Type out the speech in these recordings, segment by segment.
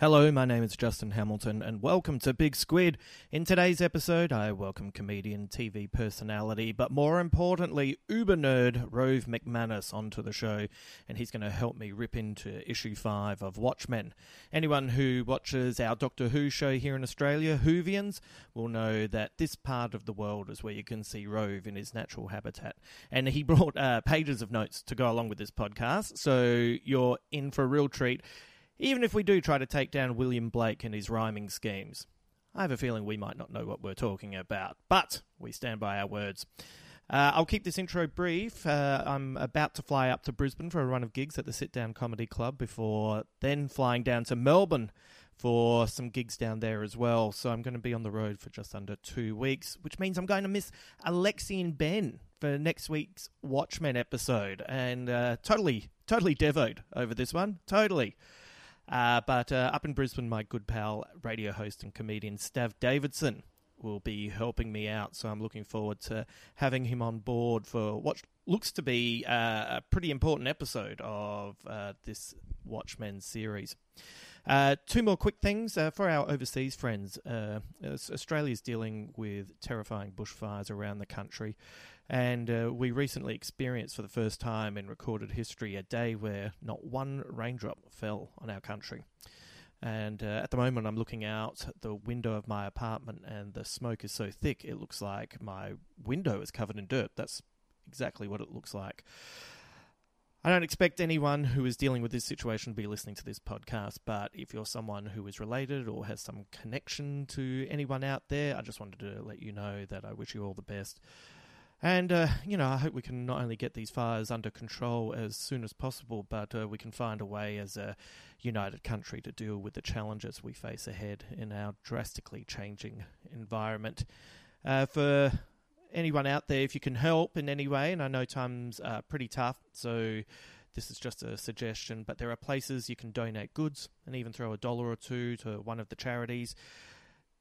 Hello, my name is Justin Hamilton, and welcome to Big Squid. In today's episode, I welcome comedian, TV personality, but more importantly, uber nerd Rove McManus onto the show, and he's going to help me rip into issue 5 of Watchmen. Anyone who watches our Doctor Who show here in Australia, Whovians, will know that this part of the world is where you can see Rove in his natural habitat. And he brought uh, pages of notes to go along with this podcast, so you're in for a real treat even if we do try to take down William Blake and his rhyming schemes. I have a feeling we might not know what we're talking about, but we stand by our words. Uh, I'll keep this intro brief. Uh, I'm about to fly up to Brisbane for a run of gigs at the Sit Down Comedy Club before then flying down to Melbourne for some gigs down there as well. So I'm going to be on the road for just under two weeks, which means I'm going to miss Alexi and Ben for next week's Watchmen episode. And uh, totally, totally devoed over this one. Totally. Uh, but uh, up in Brisbane, my good pal, radio host and comedian Stav Davidson will be helping me out. So I'm looking forward to having him on board for what looks to be uh, a pretty important episode of uh, this Watchmen series. Uh, two more quick things uh, for our overseas friends. Uh, Australia is dealing with terrifying bushfires around the country. And uh, we recently experienced for the first time in recorded history a day where not one raindrop fell on our country. And uh, at the moment, I'm looking out the window of my apartment, and the smoke is so thick it looks like my window is covered in dirt. That's exactly what it looks like. I don't expect anyone who is dealing with this situation to be listening to this podcast, but if you're someone who is related or has some connection to anyone out there, I just wanted to let you know that I wish you all the best. And, uh, you know, I hope we can not only get these fires under control as soon as possible, but uh, we can find a way as a united country to deal with the challenges we face ahead in our drastically changing environment. Uh, for anyone out there, if you can help in any way, and I know times are pretty tough, so this is just a suggestion, but there are places you can donate goods and even throw a dollar or two to one of the charities.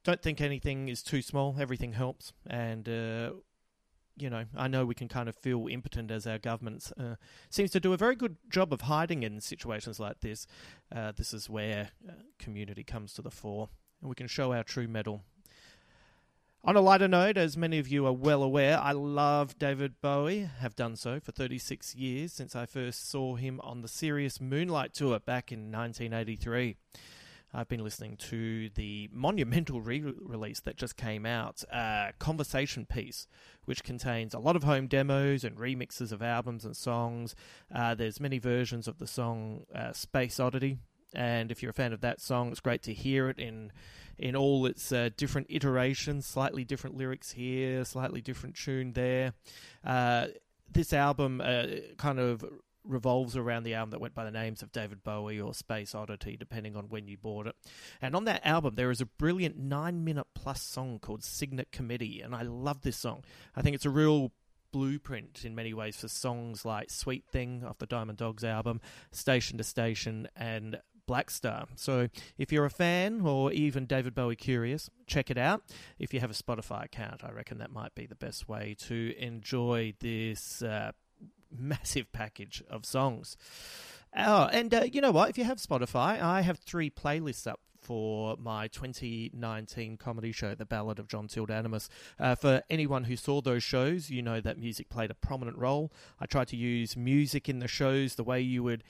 Don't think anything is too small, everything helps, and uh, you know, I know we can kind of feel impotent as our government uh, seems to do a very good job of hiding in situations like this. Uh, this is where uh, community comes to the fore, and we can show our true mettle. On a lighter note, as many of you are well aware, I love David Bowie, have done so for 36 years since I first saw him on the Serious Moonlight Tour back in 1983. I've been listening to the monumental re release that just came out, uh, Conversation Piece, which contains a lot of home demos and remixes of albums and songs. Uh, there's many versions of the song uh, Space Oddity, and if you're a fan of that song, it's great to hear it in in all its uh, different iterations, slightly different lyrics here, slightly different tune there. Uh, this album uh, kind of revolves around the album that went by the names of David Bowie or Space Oddity, depending on when you bought it. And on that album, there is a brilliant nine minute plus song called Cygnet Committee, and I love this song. I think it's a real blueprint in many ways for songs like Sweet Thing off the Diamond Dogs album, Station to Station, and Black Star. So if you're a fan or even David Bowie curious, check it out. If you have a Spotify account, I reckon that might be the best way to enjoy this uh, massive package of songs. Oh, and uh, you know what? If you have Spotify, I have three playlists up for my 2019 comedy show, The Ballad of John Tildanimus. Uh, for anyone who saw those shows, you know that music played a prominent role. I tried to use music in the shows the way you would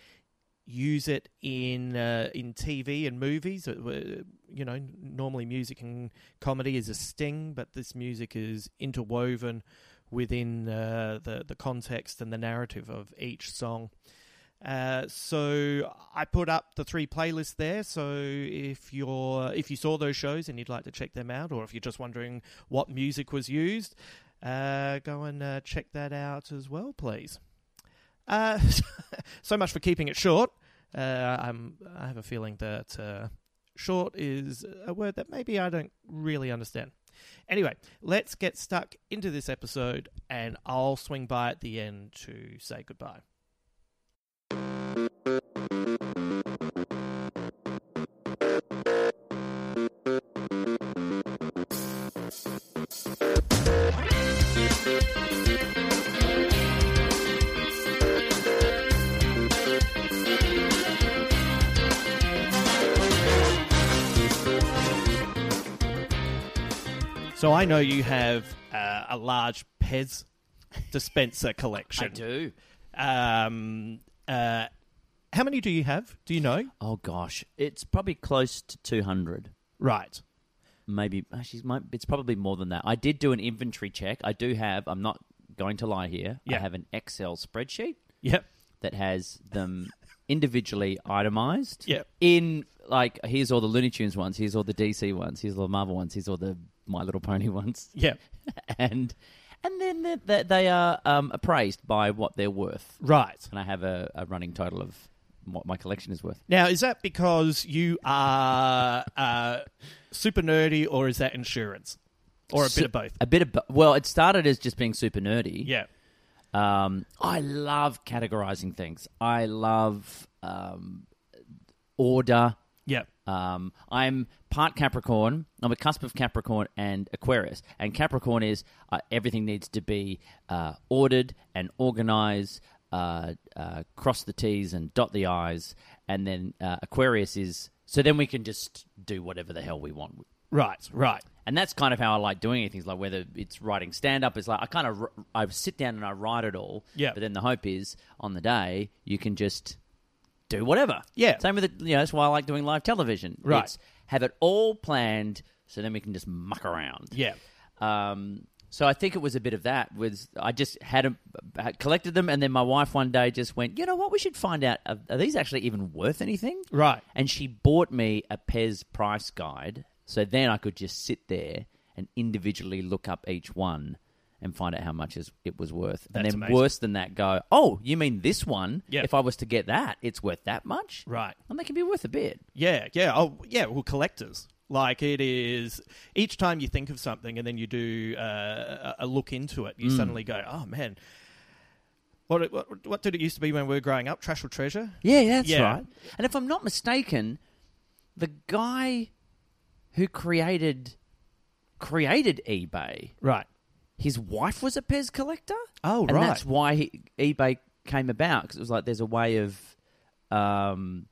use it in uh, in TV and movies. You know, normally music and comedy is a sting, but this music is interwoven within uh, the the context and the narrative of each song. Uh, so I put up the three playlists there. So if you're if you saw those shows and you'd like to check them out, or if you're just wondering what music was used, uh, go and uh, check that out as well, please. Uh, so much for keeping it short. Uh, I'm I have a feeling that uh, short is a word that maybe I don't really understand. Anyway, let's get stuck into this episode, and I'll swing by at the end to say goodbye. So I know you have uh, a large Pez dispenser collection. I do. Um, uh, how many do you have? Do you know? Oh gosh, it's probably close to two hundred. Right. Maybe actually, might, it's probably more than that. I did do an inventory check. I do have. I'm not going to lie here. I have an Excel spreadsheet Yep. that has them individually itemized. Yep. In like, here's all the Looney Tunes ones. Here's all the DC ones. Here's all the Marvel ones. Here's all the My Little Pony ones. Yeah, and and then they- they, they are um, appraised by what they're worth. Right. And I have a, a running total of what my collection is worth. Now, is that because you are uh, super nerdy, or is that insurance, or a Su- bit of both? A bit of bo- well, it started as just being super nerdy. Yeah. Um, I love categorizing things. I love um, order. Yeah. Um, I'm part Capricorn. I'm a cusp of Capricorn and Aquarius. And Capricorn is uh, everything needs to be uh, ordered and organized, uh, uh, cross the T's and dot the I's. And then uh, Aquarius is so then we can just do whatever the hell we want. Right. Right. And that's kind of how I like doing things. Like whether it's writing stand up, it's like I kind of I sit down and I write it all. Yeah. But then the hope is on the day you can just do whatever. Yeah. Same with it. You know, that's why I like doing live television. Right. It's have it all planned, so then we can just muck around. Yeah. Um. So I think it was a bit of that. Was I just had, had collected them, and then my wife one day just went, you know what? We should find out. Are, are these actually even worth anything? Right. And she bought me a Pez price guide, so then I could just sit there and individually look up each one and find out how much is, it was worth. That's and then amazing. worse than that, go, oh, you mean this one? Yeah. If I was to get that, it's worth that much? Right. And they can be worth a bit. Yeah, yeah. Oh, yeah. Well, collectors. Like it is. Each time you think of something and then you do uh, a look into it, you suddenly go, "Oh man, what, what what did it used to be when we were growing up? Trash or treasure?" Yeah, that's Yeah. right. And if I'm not mistaken, the guy who created created eBay, Right. His wife was a Pez collector. Oh, and right. that's why he, eBay came about because it was like there's a way of um,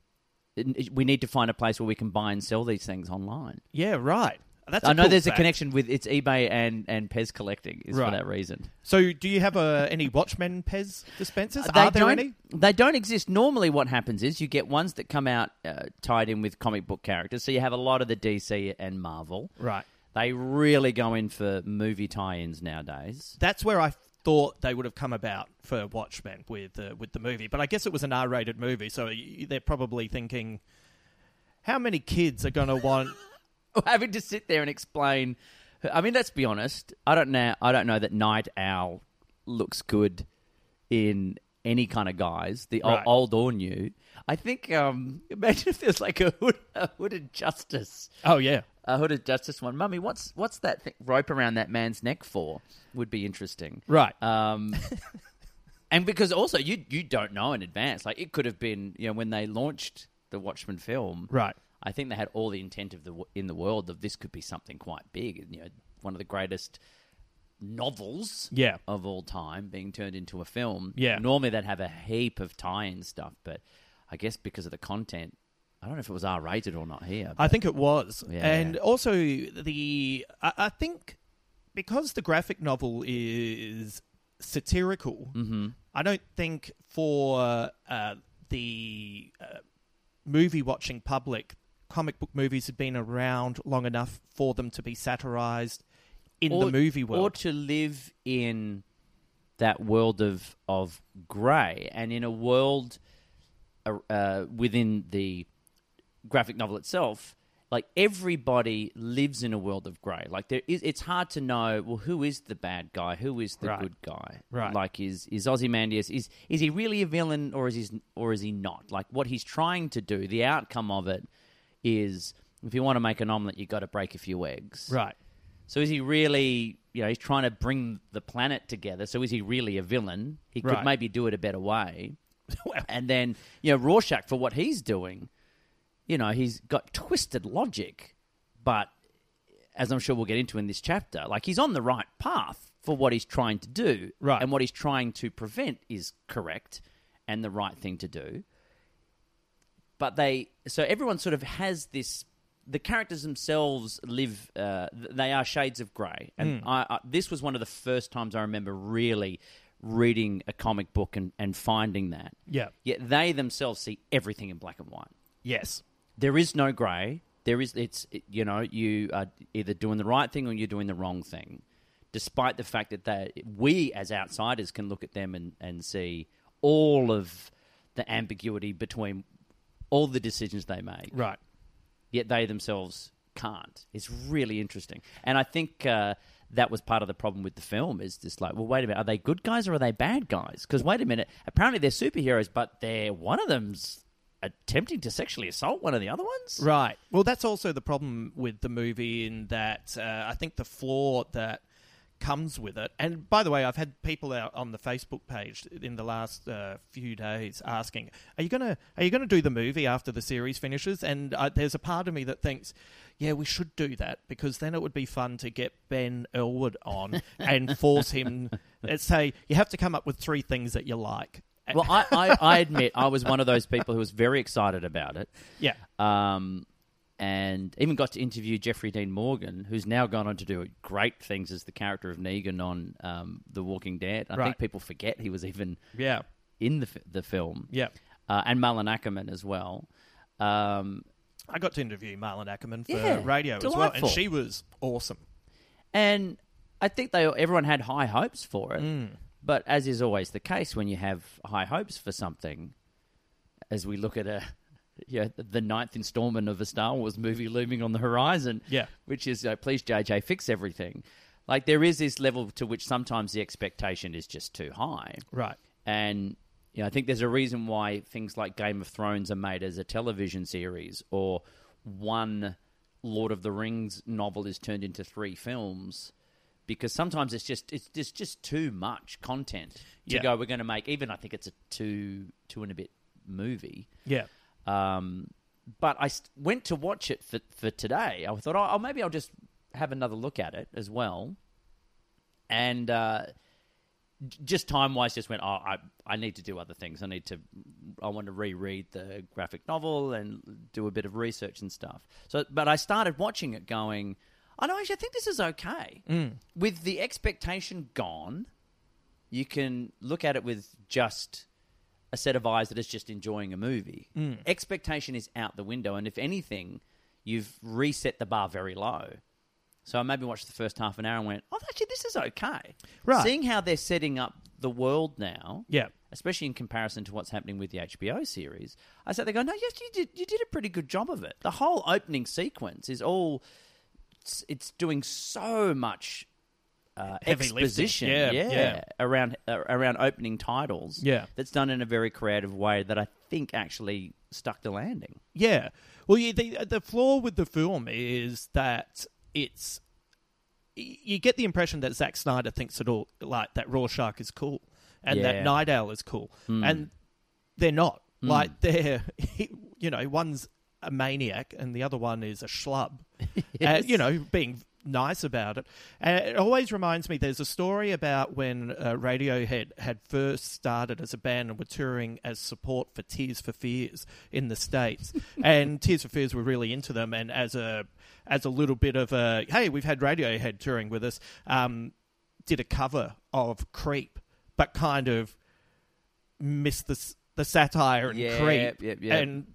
we need to find a place where we can buy and sell these things online. Yeah. Right. That's. I a know cool there's a connection with it's eBay and and Pez collecting is Right. for that reason. So, do you have uh, any Watchmen Pez dispensers? They Are there any? They don't exist. Normally, what happens is you get ones that come out uh, tied in with comic book characters. So you have a lot of the DC and Marvel. Right. They really go in for movie tie-ins nowadays. That's where I thought they would have come about for Watchmen with uh, with the movie, but I guess it was an R-rated movie, so they're probably thinking, how many kids are going to want? having to sit there and explain. I mean, let's be honest. I don't know. I don't know that Night Owl looks good in any kind of guys, the Right. old or new. I think. Um, imagine if there's like a, hood, a hooded justice, Oh yeah. a hooded justice one. Mummy, what's what's that thing, rope around that man's neck for? Would be interesting. Right. Um, and because also you you don't know in advance. Like it could have been, you know, when they launched the Watchmen film. Right. I think they had all the intent of the in the world that this could be something quite big. You know, one of the greatest novels Yeah. of all time being turned into a film. Yeah. Normally they'd have a heap of tie-in stuff, but I guess because of the content, I don't know if it was R-rated or not here. I think it was, Yeah. and also the I, I think because the graphic novel is satirical, Mm-hmm. I don't think for uh, the uh, movie watching public, comic book movies have been around long enough for them to be satirized in or, the movie world. or to live in that world of of grey and in a world uh, uh, within the graphic novel itself like everybody lives in a world of grey like there is it's hard to know well who is the bad guy who is the Right. good guy Right. like is is Ozymandias is is he really a villain or is he or is he not like what he's trying to do the outcome of it is if you want to make an omelet you've got to break a few eggs right. So is he really, you know, he's trying to bring the planet together. So is he really a villain? He could Right. maybe do it a better way. And then, you know, Rorschach for what he's doing, you know, he's got twisted logic, but as I'm sure we'll get into in this chapter, like he's on the right path for what he's trying to do. Right. And what he's trying to prevent is correct and the right thing to do but they so everyone sort of has this the characters themselves live uh, they are shades of grey. And I, I, this was one of the first times i remember really reading a comic book and, and finding that. Yeah. yet they themselves see everything in black and white. Yes. there is no grey. There is it's you know you are either doing the right thing or you're doing the wrong thing. Despite the fact that they, we as outsiders can look at them and, and see all of the ambiguity between all the decisions they make. Right. Yet they themselves can't. It's really interesting, and I think uh, that was part of the problem with the film. Is just like, well, wait a minute, are they good guys or are they bad guys? Because wait a minute, apparently they're superheroes, but they're one of them's attempting to sexually assault one of the other ones. Right. Well, that's also the problem with the movie in that uh, I think the flaw that comes with it. And by the way, I've had people out on the Facebook page in the last uh, few days asking, "Are you gonna Are you gonna do the movie after the series finishes?" And uh, there's a part of me that thinks, "Yeah, we should do that because then it would be fun to get Ben Elwood on and force him. Let's say you have to come up with three things that you like." Well, I, I, I admit I was one of those people who was very excited about it. yeah. um, and even got to interview Jeffrey Dean Morgan, who's now gone on to do great things as the character of Negan on um, The Walking Dead. I Right. think people forget he was even Yeah. in the the film. Yeah. uh, and Malin Akerman as well. Um, I got to interview Malin Akerman for Yeah, radio as well, and she was awesome. and I think they everyone had high hopes for it. Mm. But as is always the case when you have high hopes for something, as we look at a yeah, the ninth installment of a Star Wars movie looming on the horizon. Yeah. Which is, uh, please, JJ, fix everything. Like, there is this level to which sometimes the expectation is just too high. Right. And, you know, I think there's a reason why things like Game of Thrones are made as a television series or one Lord of the Rings novel is turned into three films. Because sometimes it's just it's just just too much content to Yeah. go. We're going to make even I think it's a two two and a bit movie. Yeah. Um, but I st- went to watch it for, for today. I thought, oh, oh, maybe I'll just have another look at it as well. And uh, just time wise, just went, oh, I, I need to do other things. I need to, I want to reread the graphic novel and do a bit of research and stuff. So, but I started watching it going, I know, actually, I think this is okay. With the expectation gone, you can look at it with just a set of eyes that is just enjoying a movie. Mm. Expectation is out the window, and if anything, you've reset the bar very low. So I maybe watched the first half an hour and went, "Oh, actually, this is okay." Right. Seeing how they're setting up the world now, Yeah. especially in comparison to what's happening with the HBO series, I sat there going, "No, yes, you did. You did a pretty good job of it. The whole opening sequence is all. It's, it's doing so much uh, exposition, Yeah, yeah. around uh, around opening titles, Yeah. that's done in a very creative way that I think actually stuck the landing. Yeah. Well, yeah, the the flaw with the film is that it's you get the impression that Zack Snyder thinks it all like that Rorschach is cool and Yeah. that Night Owl is cool, Hmm. and they're not. Like they're, you know, one's a maniac and the other one is a schlub. uh, you know, being nice about it. And it always reminds me. There's a story about when uh, Radiohead had first started as a band and were touring as support for Tears for Fears in the states, and Tears for Fears were really into them. And as a as a little bit of a hey, we've had Radiohead touring with us. Um, did a cover of Creep, but kind of missed the the satire and Yep, Creep, yep, yep. and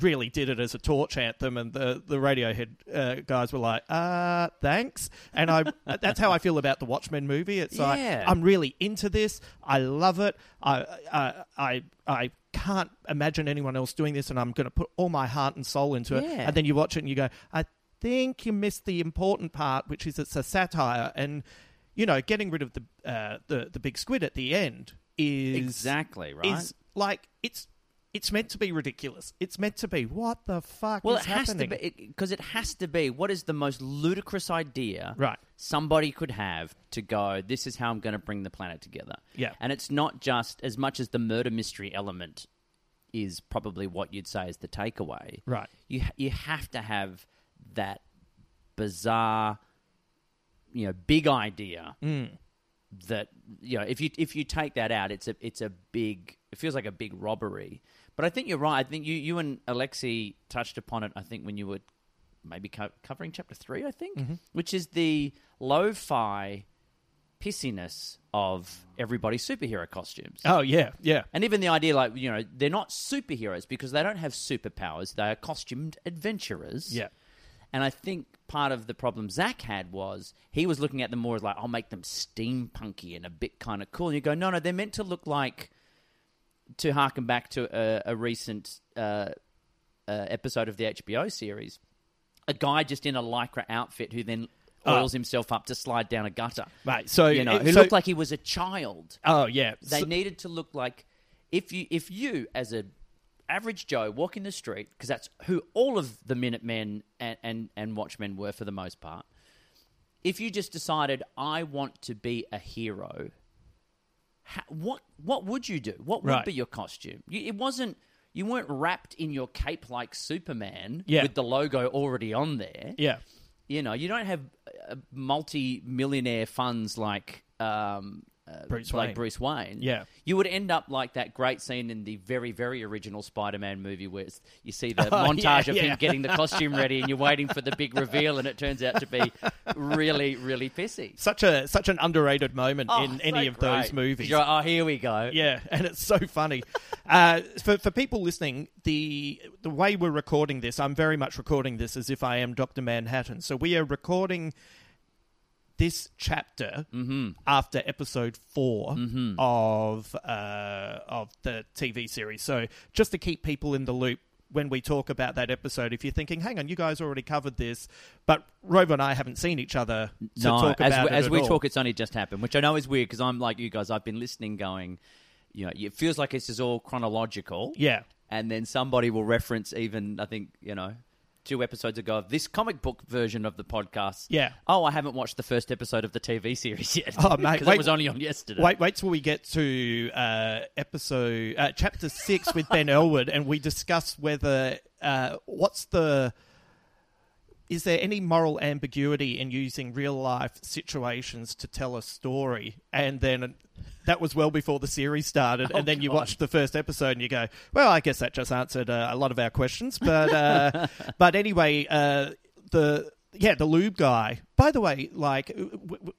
really did it as a torch anthem. And the the Radiohead uh, guys were like, "Uh, thanks." And I that's how I feel about the Watchmen movie. It's Yeah. like I'm really into this. I love it. I I I. I can't imagine anyone else doing this, and I'm going to put all my heart and soul into it. Yeah. And then you watch it and you go, I think you missed the important part, which is it's a satire, and you know, getting rid of the uh, the the big squid at the end is Exactly right. Is like it's it's meant to be ridiculous. It's meant to be what the fuck well, is it has happening? to be because it, has to be. What is the most ludicrous idea Right. somebody could have to go? This is how I'm going to bring the planet together. Yeah. and it's not just as much as the murder mystery element is probably what you'd say is the takeaway. Right. You you have to have that bizarre, you know, big idea Mm. that you know if you if you take that out, it's a it's a big. It feels like a big robbery. But I think you're right. I think you you and Alexi touched upon it. I think when you were maybe co- covering chapter three, I think, Mm-hmm. which is the lo-fi pissiness of everybody's superhero costumes. Oh yeah, yeah, And even the idea, like, you know, they're not superheroes because they don't have superpowers. They are costumed adventurers. yeah. And I think part of the problem Zack had was he was looking at them more as like, I'll make them steampunky and a bit kind of cool. And you go, no, no, they're meant to look like, to harken back to a, a recent uh, uh, episode of the HBO series, a guy just in a lycra outfit who then Oh. oils himself up to slide down a gutter. Right. So You know, it- who so- looked like he was a child. Oh yeah. They So- needed to look like if you if you as a average Joe walking the street because that's who all of the Minutemen and, and and Watchmen were for the most part. If you just decided I want to be a hero, what what would you do? What would Right. be your costume? You, it wasn't. You weren't wrapped in your cape like Superman Yeah. with the logo already on there. yeah. You know, you don't have uh, multi-millionaire funds like um, uh, Bruce like Wayne. Bruce Wayne. Yeah. you would end up like that great scene in the very, very original Spider-Man movie where it's, you see the Oh, montage yeah, of yeah. him getting the costume ready, and you're waiting for the big reveal, and it turns out to be really, really pissy. Such a such an underrated moment Oh, in so any of those movies. Like, oh, here we go. Yeah, and it's so funny. uh, for for people listening, the the way we're recording this, I'm very much recording this as if I am Doctor Manhattan. So we are recording this chapter Mm-hmm. after episode 4 of uh, of the TV series. So just to keep people in the loop. When we talk about that episode, if you're thinking, "Hang on, you guys already covered this," but Rover and I haven't seen each other to no, talk as about we, as we all. talk, it's only just happened, which I know is weird because I'm like you guys. I've been listening, going, you know, it feels like this is all chronological. Yeah, and then somebody will reference even I think you know two episodes ago of this comic book version of the podcast. Yeah. Oh, I haven't watched the first episode of the TV series yet. Oh, mate, because it was only on yesterday. Wait, wait till we get to uh, episode uh, chapter six with Ben Elwood, and we discuss whether uh, what's the is there any moral ambiguity in using real life situations to tell a story? And then that was well before the series started, and then you watch the first episode and you go, "Well, I guess that just answered uh, a lot of our questions." But uh, but anyway, uh, the yeah, the lube guy. By the way, like. W- w-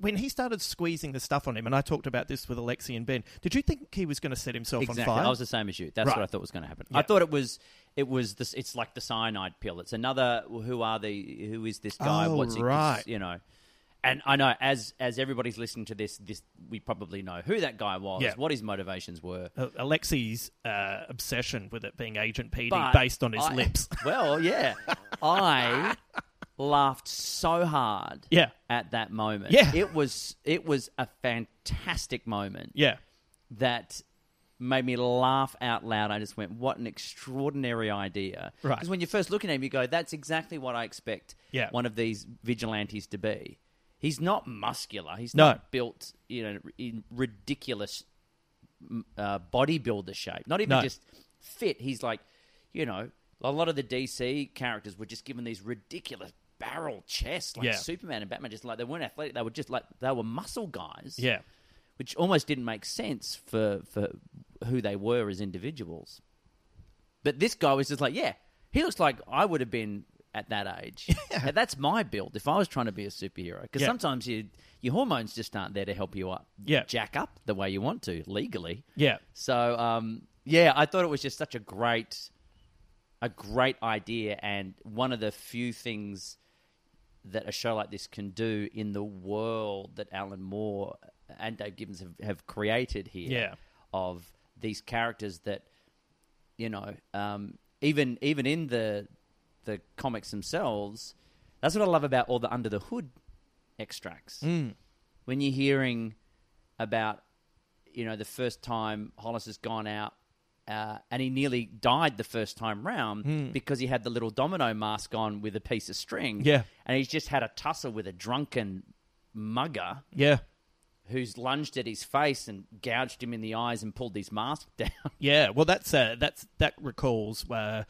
when he started squeezing the stuff on him, and I talked about this with Alexi and Ben, did you think he was going to set himself exactly. on fire? I was the same as you. That's Right. what I thought was going to happen. Yeah. I thought it was it was this. It's like the cyanide pill. It's another. Who are the? Who is this guy? Oh, What's he? right. You know. And I know as as everybody's listening to this, this we probably know who that guy was, Yeah. what his motivations were. Uh, Alexi's uh, obsession with it being Agent Petey But based on his I- lips. Well, yeah. I laughed so hard Yeah. at that moment. Yeah. It was it was a fantastic moment Yeah. that made me laugh out loud. I just went, "What an extraordinary idea!" Right. Because when you're first looking at him, you go, "That's exactly what I expect Yeah. one of these vigilantes to be." He's not muscular. He's No. not built, you know, in ridiculous uh, bodybuilder shape. Not even No. just fit. He's like, you know, a lot of the DC characters were just given these ridiculous barrel chest like Yeah. Superman and Batman. Just like they weren't athletic. They were just like they were muscle guys Yeah. which almost didn't make sense for for who they were as individuals. But this guy was just like, yeah, he looks like I would have been at that age. And that's my build if I was trying to be a superhero. Because Yeah. sometimes you, your hormones just aren't there to help you up, Yeah. jack up the way you want to legally. Yeah. So um, yeah, I thought it was just such a great, a great idea, and one of the few things that a show like this can do in the world that Alan Moore and Dave Gibbons have, have created here. Yeah. Of these characters that, you know, um, even even in the the comics themselves, that's what I love about all the under the hood extracts. When you're hearing about, you know, the first time Hollis has gone out. Uh, and he nearly died the first time round because he had the little domino mask on with a piece of string. Yeah. And he's just had a tussle with a drunken mugger Yeah. who's lunged at his face and gouged him in the eyes and pulled his mask down. Yeah, well, that's uh, that's that recalls where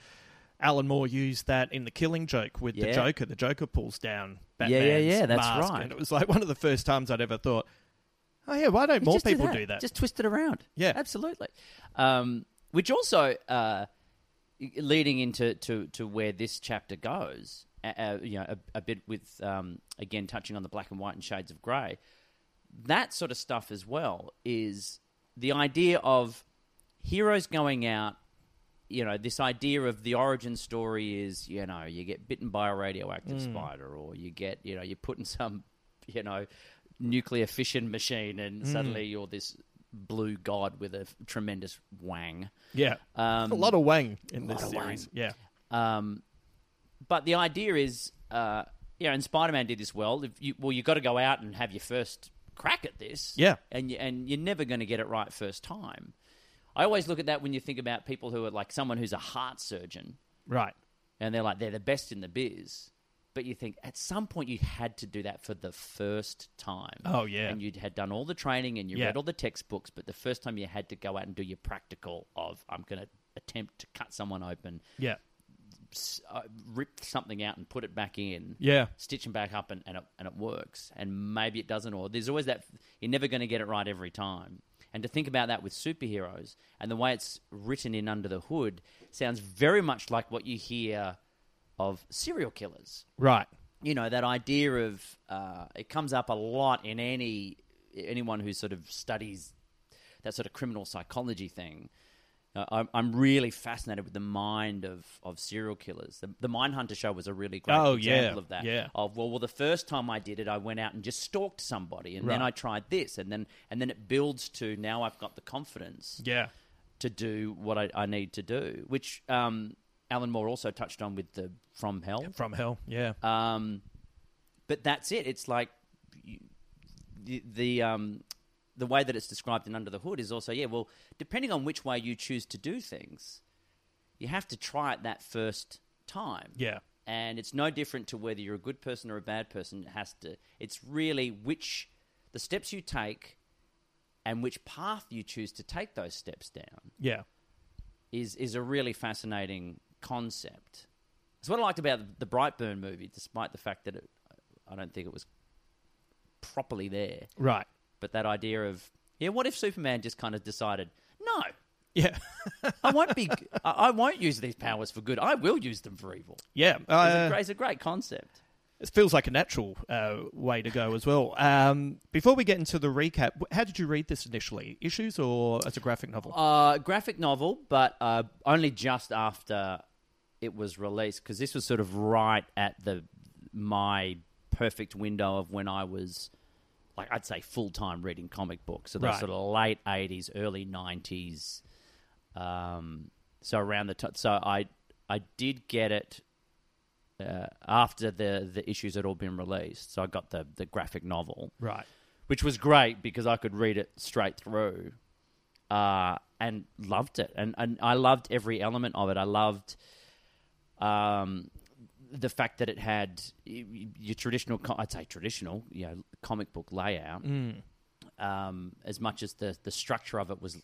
Alan Moore used that in the Killing Joke with the Joker. The Joker pulls down Yeah, Batman's yeah, yeah, that's mask, right. and it was like one of the first times I'd ever thought, oh yeah, why don't more people do that? Just twist it around. Yeah. absolutely. Um, which also, uh, leading into to, to where this chapter goes, uh, you know, a, a bit with um, again touching on the black and white and shades of grey. That sort of stuff as well is the idea of heroes going out. You know, this idea of the origin story is, you know, you get bitten by a radioactive Mm. spider, or you get, you know, you're put in some, you know, nuclear fission machine, Mm. and suddenly you're this blue god with a tremendous wang. yeah, Um, a lot of Wang in this series. Wang. Yeah, Um, but the idea is, uh, you know, and Spider Man did this well. If you, well, you got to go out and have your first crack at this. Yeah. and you, and you're never going to get it right first time. I always look at that when you think about people who are like someone who's a heart surgeon, right. and they're like they're the best in the biz. But you think at some point you had to do that for the first time. Oh, yeah. and you had done all the training and you Yeah. read all the textbooks, but the first time you had to go out and do your practical of I'm going to attempt to cut someone open, Yeah, s- uh, rip something out and put it back in. yeah, Stitch them back up and, and, it, and it works. And maybe it doesn't, or there's always that you're never going to get it right every time. And to think about that with superheroes and the way it's written in Under the Hood sounds very much like what you hear of serial killers. right. You know, that idea of uh, it comes up a lot in any anyone who sort of studies that sort of criminal psychology thing. Uh, I'm, I'm really fascinated with the mind of, of serial killers. The, the Mindhunter show was a really great Oh, example yeah, of that. yeah. Of well, well, the first time I did it, I went out and just stalked somebody, and then I tried this, and then and then it builds to now I've got the confidence Yeah, to do what I, I need to do, which um, Alan Moore also touched on with the From Hell. from hell. Yeah, Um, but that's it. It's like you, the the um, the way that it's described in Under the Hood is also yeah. Well, depending on which way you choose to do things, you have to try it that first time. yeah, and it's no different to whether you're a good person or a bad person. It has to. It's really which the steps you take and which path you choose to take those steps down yeah, is is a really fascinating concept. It's what I liked about the Brightburn movie, despite the fact that it, I don't think it was properly there. right. But that idea of yeah, what if Superman just kind of decided, no, Yeah, I won't be, I, won't use these powers for good. I will use them for evil. yeah. It's, Uh, a, great, it's a great concept. It feels like a natural uh, way to go as well. Um, before we get into the recap, how did you read this initially? Issues or as a graphic novel? Uh, graphic novel, but uh, only just after it was released because this was sort of right at the my perfect window of when I was like I'd say full time reading comic books. So those Right. sort of late eighties, early nineties. Um, so around the time, so I I did get it uh, after the the issues had all been released. So I got the the graphic novel, Right. which was great because I could read it straight through, uh, and loved it. And and I loved every element of it. I loved. Um, the fact that it had your traditional, I'd say traditional, you know, comic book layout, um, as much as the the structure of it was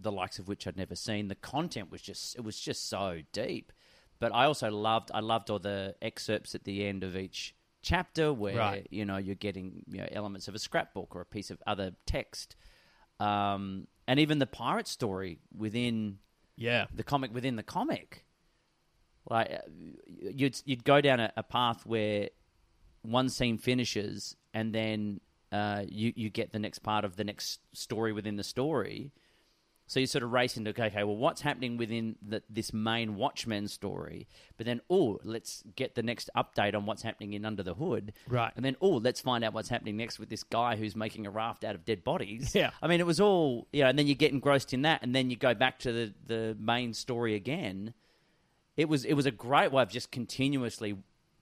the likes of which I'd never seen. The content was just it was just so deep. But I also loved I loved all the excerpts at the end of each chapter where Right. you know you're getting you know, elements of a scrapbook or a piece of other text, um, and even the pirate story within Yeah. the comic within the comic. Like uh, you'd you'd go down a, a path where one scene finishes and then uh, you you get the next part of the next story within the story. So you sort of race into okay, okay, well, what's happening within the, this main Watchmen story? But then, oh, let's get the next update on what's happening in Under the Hood, Right. And then, oh, let's find out what's happening next with this guy who's making a raft out of dead bodies. Yeah. I mean, it was all you know, and then you get engrossed in that, and then you go back to the the main story again. It was it was a great way of just continuously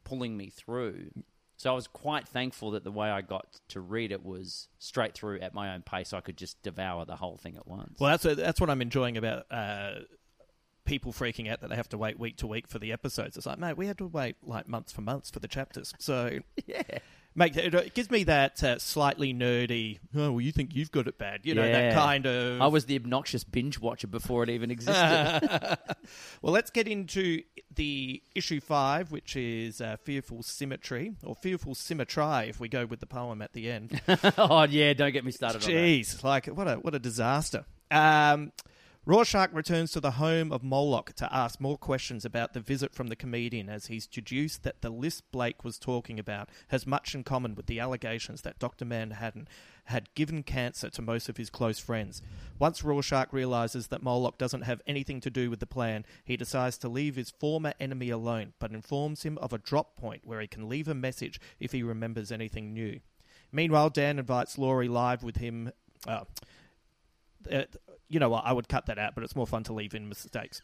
pulling me through. So I was quite thankful that the way I got to read it was straight through at my own pace. So I could just devour the whole thing at once. Well, that's that's what I'm enjoying about uh, people freaking out that they have to wait week to week for the episodes. It's like, mate, we had to wait like months for months for the chapters. So yeah, make it, it gives me that uh, slightly nerdy. Oh, well, you think you've got it bad? You know Yeah. that kind of. I was the obnoxious binge watcher before it even existed. Well, let's get into the issue five, which is uh, Fearful Symmetry, or Fearful Symmetry if we go with the poem at the end. oh yeah, don't get me started on that. Jeez, like what a what a disaster. Um, Rorschach returns to the home of Moloch to ask more questions about the visit from the comedian as he's deduced that the list Blake was talking about has much in common with the allegations that Dr. Manhattan had given cancer to most of his close friends. Once Rorschach realizes that Moloch doesn't have anything to do with the plan, he decides to leave his former enemy alone, but informs him of a drop point where he can leave a message if he remembers anything new. Meanwhile, Dan invites Laurie live with him. Uh, uh, you know what? I would cut that out, but it's more fun to leave in mistakes.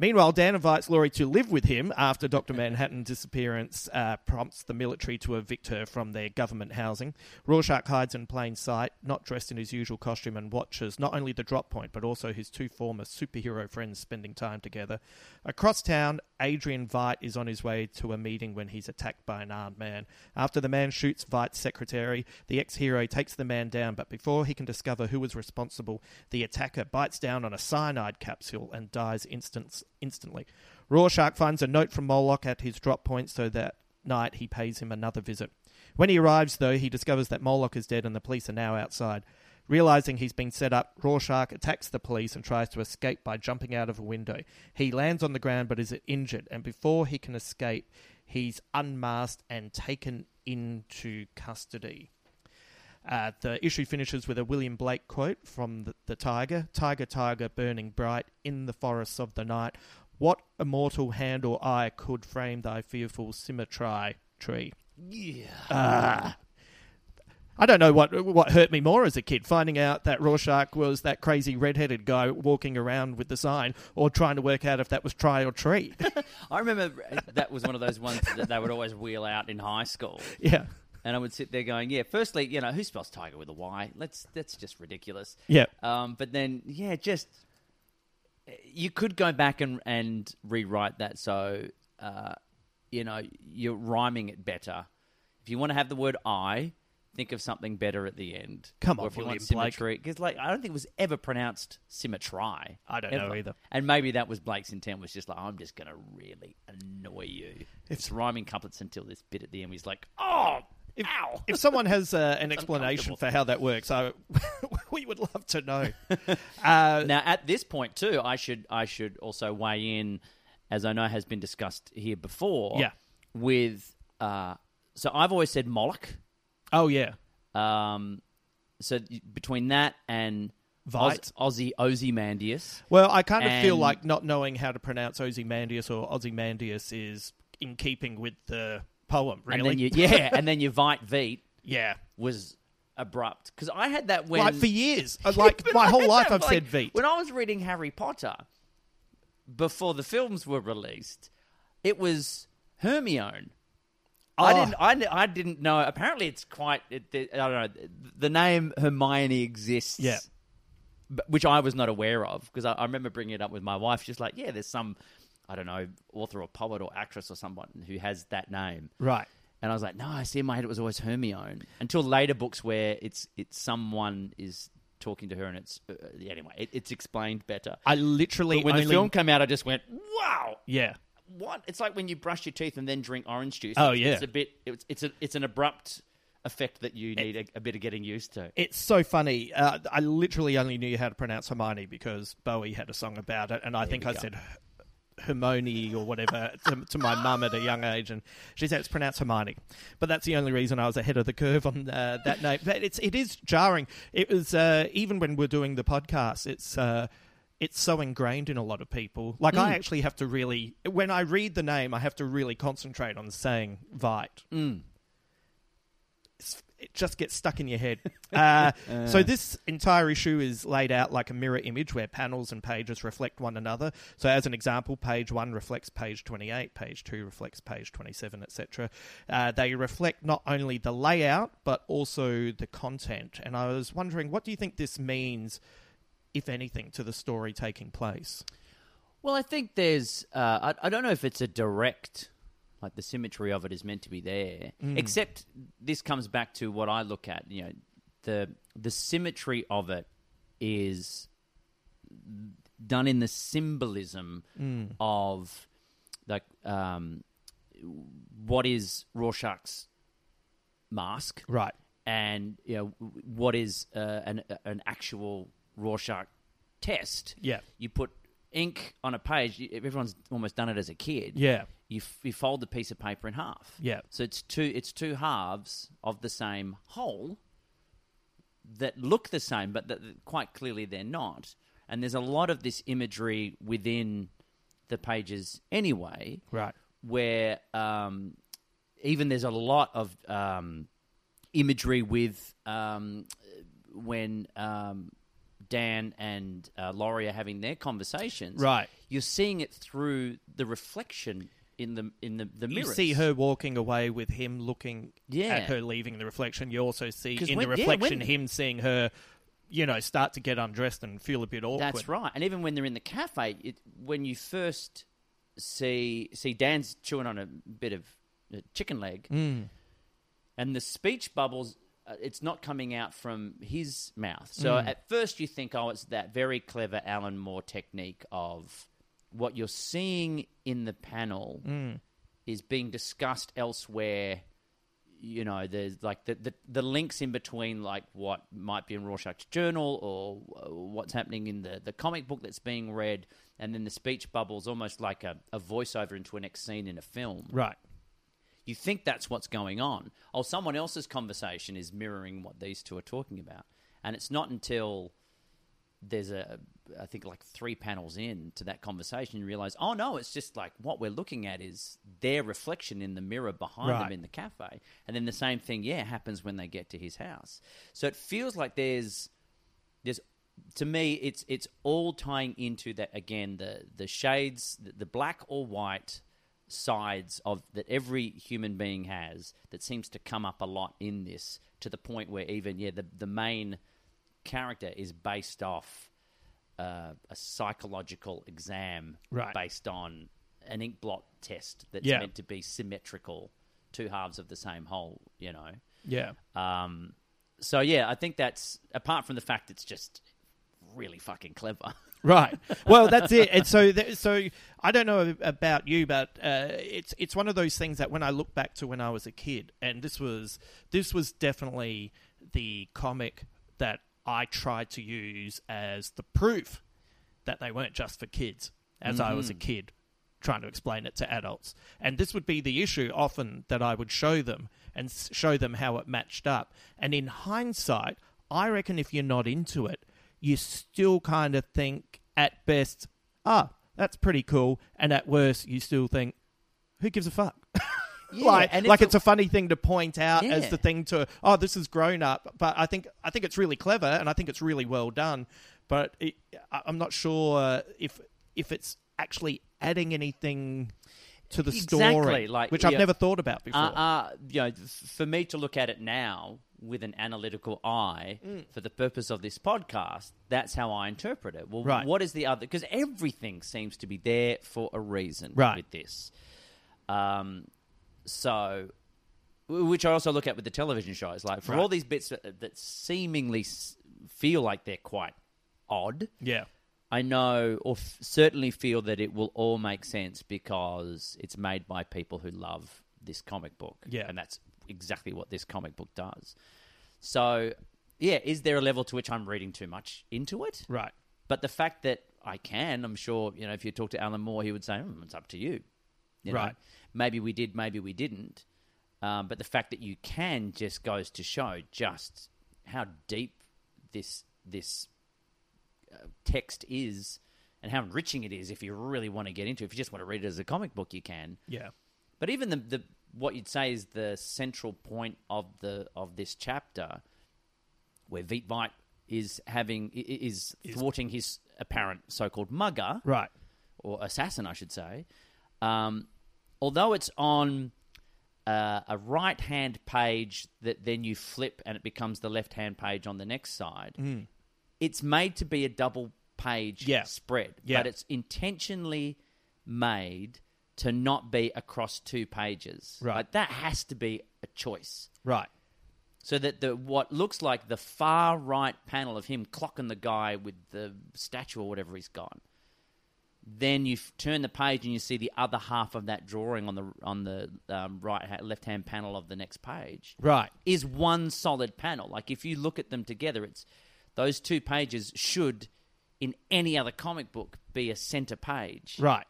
Meanwhile, Dan invites Laurie to live with him after Dr. Manhattan's disappearance uh, prompts the military to evict her from their government housing. Rorschach hides in plain sight, not dressed in his usual costume, and watches not only the drop point, but also his two former superhero friends spending time together. Across town, Adrian Veidt is on his way to a meeting when he's attacked by an armed man. After the man shoots Veidt's secretary, the ex hero takes the man down, but before he can discover who was responsible, the attacker bites down on a cyanide capsule and dies instant- instantly. Rorschach finds a note from Moloch at his drop point, so that night he pays him another visit. When he arrives, though, he discovers that Moloch is dead and the police are now outside. Realizing he's been set up, Rorschach attacks the police and tries to escape by jumping out of a window. He lands on the ground but is injured, and before he can escape, he's unmasked and taken into custody. Uh, the issue finishes with a William Blake quote from the, the Tiger Tiger, Tiger, burning bright in the forests of the night. What immortal hand or eye could frame thy fearful symmetry tree? Yeah. I don't know what what hurt me more as a kid, finding out that Rorschach was that crazy redheaded guy walking around with the sign, or trying to work out if that was try or treat. I remember that was one of those ones that they would always wheel out in high school. yeah, And I would sit there going, yeah, firstly, you know, who spells tiger with a Y? Let's that's just ridiculous. yeah, Um, but then, yeah, just you could go back and and rewrite that so uh, you know you're rhyming it better. If you want to have the word I, think of something better at the end. Come Or on, if you William want symmetry, because like I don't think it was ever pronounced symmetry. I don't know either. And maybe that was Blake's intent was just like I'm just going to really annoy you. It's rhyming couplets until this bit at the end. He's like, oh. If, Ow. if someone has uh, an explanation for how that works, I, we would love to know. Uh, Now, at this point, too, I should I should also weigh in, as I know has been discussed here before. Yeah. With uh, so I've always said Moloch. oh yeah, Um, so between that and Veidt. Oz, Aussie Ozymandias, Well, I kind of feel like not knowing how to pronounce Ozymandias or Ozymandias is in keeping with the poem. Really, and then you, yeah, and then your Vite Veet yeah. was abrupt because I had that when like for years, Uh, like my whole life, I've like, said Veet. When I was reading Harry Potter before the films were released, it was Hermione. Oh. I didn't. I, I didn't know. Apparently, it's quite. It, I don't know. The name Hermione exists. Yeah. but- which I was not aware of because I, I remember bringing it up with my wife. She's like, "Yeah, there's some, I don't know, author or poet or actress or someone who has that name." Right. And I was like, "No, I see in my head it was always Hermione." Until later books where it's it's someone is talking to her and it's uh, anyway, it, it's explained better. I literally But when only, the film came out, I just went, "Wow." yeah. What? It's like when you brush your teeth and then drink orange juice. Oh, It's- yeah. It's a bit. It's it's a it's an abrupt effect that you need a, a bit of getting used to. It's so funny. Uh, I literally only knew how to pronounce Hermione because Bowie had a song about it, and I think I said Hermione or whatever to, to my mum at a young age, and she said it's pronounced Hermione. But that's the only reason I was ahead of the curve on uh, that name. But it's it is jarring. It was uh, even when we're doing the podcast. It's. Uh, it's so ingrained in a lot of people. Like I actually have to really, when I read the name, I have to really concentrate on saying Veidt. It's- It just gets stuck in your head. Uh, so this entire issue is laid out like a mirror image where panels and pages reflect one another. So as an example, page one reflects page 28, page two reflects page 27, etc. Uh, they reflect not only the layout, but also the content. And I was wondering, what do you think this means, if anything, to the story taking place? Well, I think there's. Uh, I, I don't know if it's a direct, like the symmetry of it is meant to be there. Except this comes back to what I look at. You know, the the symmetry of it is done in the symbolism of like um, what is Rorschach's mask, Right. and you know what is uh, an an actual Rorschach test. Yeah. you put ink on a page. Everyone's almost done it as a kid. Yeah. You, f- you fold the piece of paper in half. Yeah. so it's two it's two halves of the same whole that look the same, but that that quite clearly they're not. And there's a lot of this imagery within the pages anyway Right. where um, even there's a lot of um, imagery with um, when um, Dan and uh, Laurie are having their conversations. Right. You're seeing it through the reflection in the in the, the mirror. You see her walking away with him looking Yeah. at her leaving the reflection. You also see in when- the yeah, reflection when- him seeing her, you know, start to get undressed and feel a bit awkward. That's right. And even when they're in the cafe, it, when you first see see Dan's chewing on a bit of uh, chicken leg, Mm. and the speech bubbles, uh, it's not coming out from his mouth. So Mm. at first you think, oh, it's that very clever Alan Moore technique of what you're seeing in the panel Mm. is being discussed elsewhere you know, there's like the, the the links in between, like what might be in Rorschach's journal or what's happening in the, the comic book that's being read, and then the speech bubbles almost like a, a voiceover into a next scene in a film. Right. You think that's what's going on. Oh, someone else's conversation is mirroring what these two are talking about, and it's not until there's a I think like three panels in to that conversation you realize oh no it's just like what we're looking at is their reflection in the mirror behind Right. them in the cafe and then the same thing yeah happens when they get to his house so it feels like there's there's to me it's it's all tying into that again the the shades the, the black or white sides of that every human being has that seems to come up a lot in this to the point where even yeah the the main character is based off uh, a psychological exam Right. based on an ink blot test that's Yeah. meant to be symmetrical, two halves of the same whole, you know. Yeah. Um, so yeah, I think that's apart from the fact it's just really fucking clever. Right. Well, that's it. And so, so I don't know about you, but uh, it's it's one of those things that when I look back to when I was a kid, and this was this was definitely the comic that I tried to use as the proof that they weren't just for kids, as I was a kid trying to explain it to adults. And this would be the issue often that I would show them and show them how it matched up. And in hindsight, I reckon if you're not into it, you still kind of think at best, ah, that's pretty cool. And at worst, you still think, who gives a fuck? Like, and like if it's a funny thing to point out as the thing to, oh, this is grown up. But I think I think it's really clever and I think it's really well done. But it, I- I'm not sure if if it's actually adding anything to the Exactly, story, like, which I've yeah. never thought about before. Uh, uh, you know, for me to look at it now with an analytical eye Mm. for the purpose of this podcast, that's how I interpret it. Well, Right. what is the other? Because everything seems to be there for a reason Right. with this. Um, so, which I also look at with the television shows. Like for Right. all these bits that, that seemingly feel like they're quite odd. yeah, I know, or f- certainly feel that it will all make sense because it's made by people who love this comic book. Yeah. And that's exactly what this comic book does. So, yeah, is there a level to which I'm reading too much into it? right. But the fact that I can, I'm sure, you know, if you talk to Alan Moore, he would say, "Hmm, it's up to you. You know? Right. Maybe we did, maybe we didn't. Um, but the fact that you can just goes to show just how deep this this uh, text is and how enriching it is if you really want to get into it. If you just want to read it as a comic book, you can. Yeah, But even the, the what you'd say is the central point of the of this chapter, where Veet Veidt is having i- i- is thwarting his apparent so-called mugger right. or assassin, I should say. Um, although it's on uh, a right-hand page that then you flip and it becomes the left-hand page on the next side, it's made to be a double-page Yeah. spread, Yeah. but it's intentionally made to not be across two pages. Right. Like, that has to be a choice Right. so that the what looks like the far right panel of him clocking the guy with the statue or whatever he's got. Then you f- turn the page and you see the other half of that drawing on the on the um, right ha- left hand panel of the next page Right. is one solid panel. Like if you look at them together, it's those two pages should in any other comic book be a center page Right.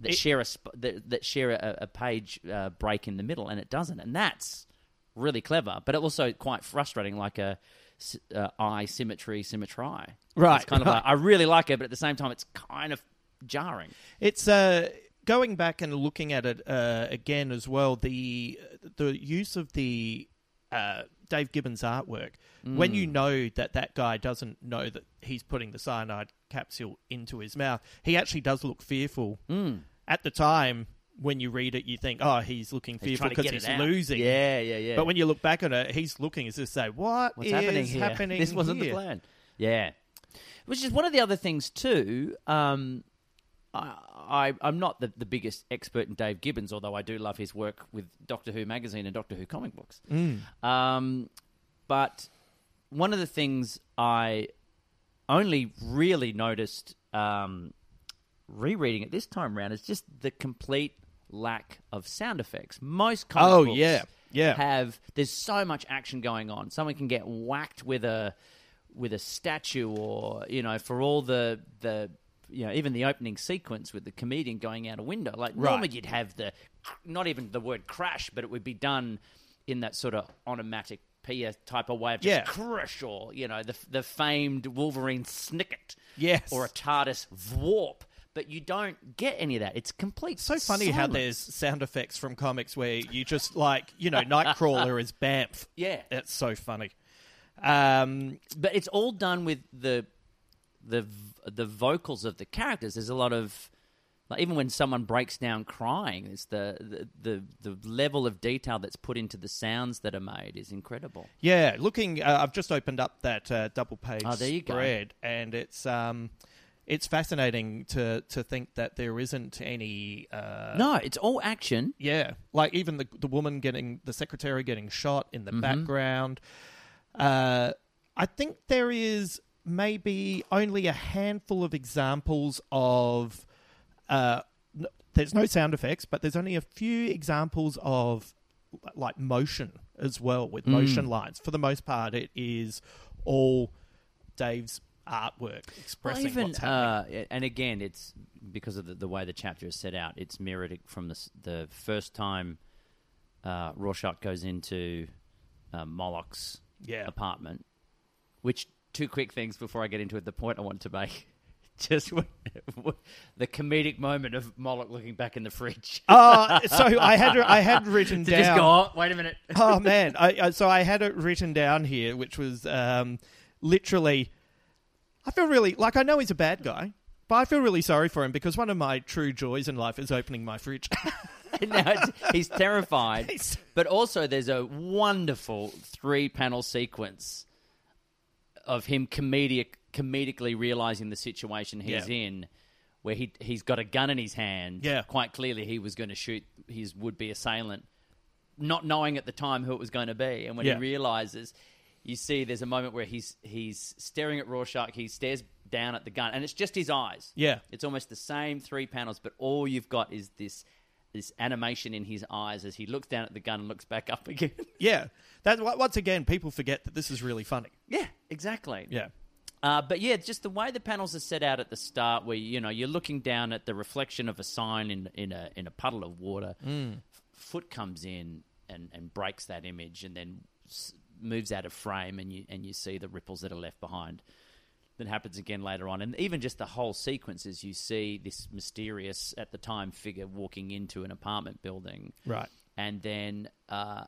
that It- share a sp- that, that share a, a page uh, break in the middle, and it doesn't, and that's really clever, but also quite frustrating, like a s- uh, eye symmetry symmetry. Right, It's kind of right. like, I really like it, but at the same time, it's kind of jarring. It's uh, going back and looking at it uh, again as well. The the use of the uh, Dave Gibbons artwork when Mm. you know that that guy doesn't know that he's putting the cyanide capsule into his mouth, he actually does look fearful. Mm. At the time, when you read it, you think, "Oh, he's looking fearful because get he's losing." Yeah, yeah, yeah. But when you look back on it, he's looking as if to say, "What What's is happening here? happening this wasn't here?" the plan. Yeah, which is one of the other things too. Um, I, I'm not the, the biggest expert in Dave Gibbons, although I do love his work with Doctor Who magazine and Doctor Who comic books. Um, but one of the things I only really noticed um, rereading it this time around is just the complete lack of sound effects. Most comic Oh, books yeah, yeah. have there's so much action going on. Someone can get whacked with a with a statue, or you know, for all the the you know, even the opening sequence with the comedian going out a window. Like Right. normally you'd have the not even the word crash, but it would be done in that sort of onomatic Pia type of way of just Yeah. crush, or you know, the the famed Wolverine snikt, Yes. or a TARDIS warp. But you don't get any of that. It's complete. so funny how there's sound effects from comics where you just like you know Nightcrawler is Bamf. Yeah. it's so funny. Um, but it's all done with the the the vocals of the characters. There's a lot of like even when someone breaks down crying, it's the the the, the level of detail that's put into the sounds that are made is incredible. yeah, looking, uh, I've just opened up that uh, double page Oh, there you go. spread, and it's um, it's fascinating to to think that there isn't any. Uh, No, it's all action. Yeah, like even the the woman getting the secretary getting shot in the Mm-hmm. background. Uh, I think there is maybe only a handful of examples of. Uh, n- there's no sound effects, but there's only a few examples of like motion as well with Mm. motion lines. For the most part, it is all Dave's artwork expressing Well, even what's happening. uh, and again, it's because of the, the way the chapter is set out. It's mirrored from the the first time uh, Rorschach goes into uh, Moloch's Yeah. apartment. Which two quick things before I get into it. The point I want to make. Just the comedic moment of Moloch looking back in the fridge. Uh, so I had I had written to down. just go, oh, wait a minute. oh man! I, I, so I had it written down here, which was um, literally. I feel really like I know he's a bad guy, But I feel really sorry for him because one of my true joys in life is opening my fridge. now he's terrified. But also, there's a wonderful three panel sequence of him comedic comedically realizing the situation he's Yeah. in, where he he's got a gun in his hand. Yeah. quite clearly he was going to shoot his would be assailant, not knowing at the time who it was going to be. And when Yeah. he realizes, you see there's a moment where he's he's staring at Rorschach. He stares down at the gun, and it's just his eyes. Yeah. It's almost the same three panels, but all you've got is this this animation in his eyes as he looks down at the gun and looks back up again. yeah, that once again, people forget that this is really funny. yeah, exactly. Yeah, Uh, but yeah, just the way the panels are set out at the start, where you know you're looking down at the reflection of a sign in in a in a puddle of water. F- Foot comes in and, and breaks that image, and then s- moves out of frame, and you and you see the ripples that are left behind. That happens again later on, and even just the whole sequence is you see this mysterious at the time figure walking into an apartment building, right. and then uh,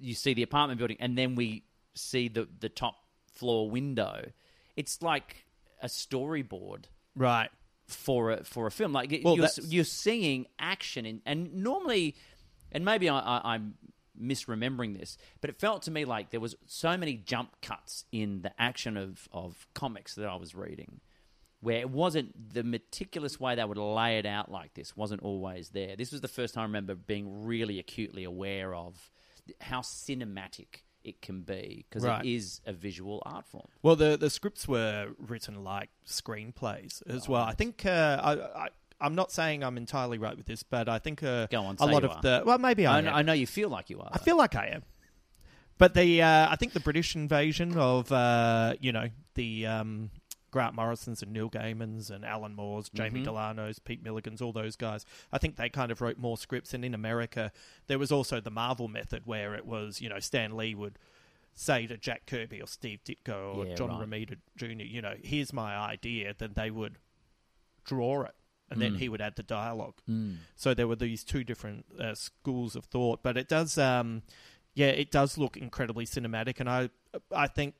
you see the apartment building, and then we see the the top floor window. It's like a storyboard Right. for a for a film. Like Well, you're that's- you're seeing action in, and normally, and maybe I, I, I'm misremembering this, but it felt to me like there was so many jump cuts in the action of of comics that I was reading, where it wasn't the meticulous way they would lay it out like this wasn't always there. This was the first time I remember being really acutely aware of how cinematic it can be because Right. it is a visual art form. Well, the the scripts were written like screenplays as well. I think uh, I, I I'm not saying I'm entirely right with this, but I think uh, Go on, a say lot you of are. the well, maybe I, I, am. know, I know you feel like you are. I feel like I am. But the uh, I think the British invasion of uh, you know the um, Grant Morrisons and Neil Gaiman's and Alan Moore's, Jamie Delano's, Pete Milligan's, all those guys. I think they kind of wrote more scripts. And in America, there was also the Marvel method where it was you know Stan Lee would say to Jack Kirby or Steve Ditko or Yeah, John right. Romita Jr. You know, here's my idea. Then they would draw it. And Mm. then he would add the dialogue. So there were these two different uh, schools of thought, but it does, um, yeah, it does look incredibly cinematic, and I, I think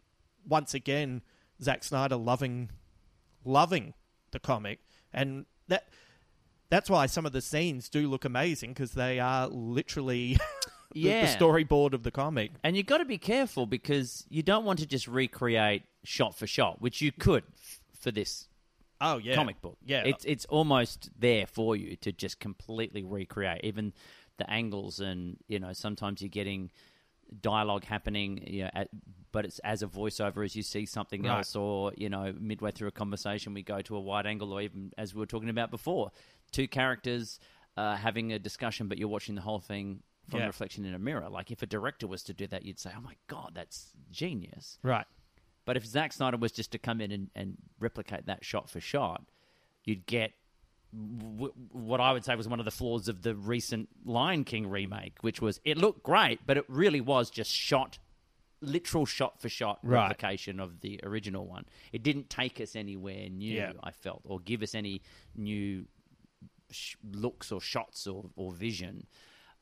once again, Zack Snyder loving, loving the comic, and that, that's why some of the scenes do look amazing because they are literally the, Yeah. the storyboard of the comic. And you've got to be careful because you don't want to just recreate shot for shot, which you could f- for this Oh yeah, comic book. Yeah, it's it's almost there for you to just completely recreate, even the angles and you know sometimes you're getting dialogue happening, you know, at, but it's as a voiceover as you see something Right. else, or you know midway through a conversation we go to a wide angle, or even as we were talking about before, two characters uh, having a discussion, but you're watching the whole thing. From Yeah. reflection in a mirror, like if a director was to do that, you'd say, "Oh my god, that's genius." right. But if Zack Snyder was just to come in and, and replicate that shot for shot, you'd get w- what I would say was one of the flaws of the recent Lion King remake, which was it looked great, but it really was just shot, literal shot for shot Right. replication of the original one. It didn't take us anywhere new, Yeah. I felt, or give us any new sh- looks or shots or, or vision.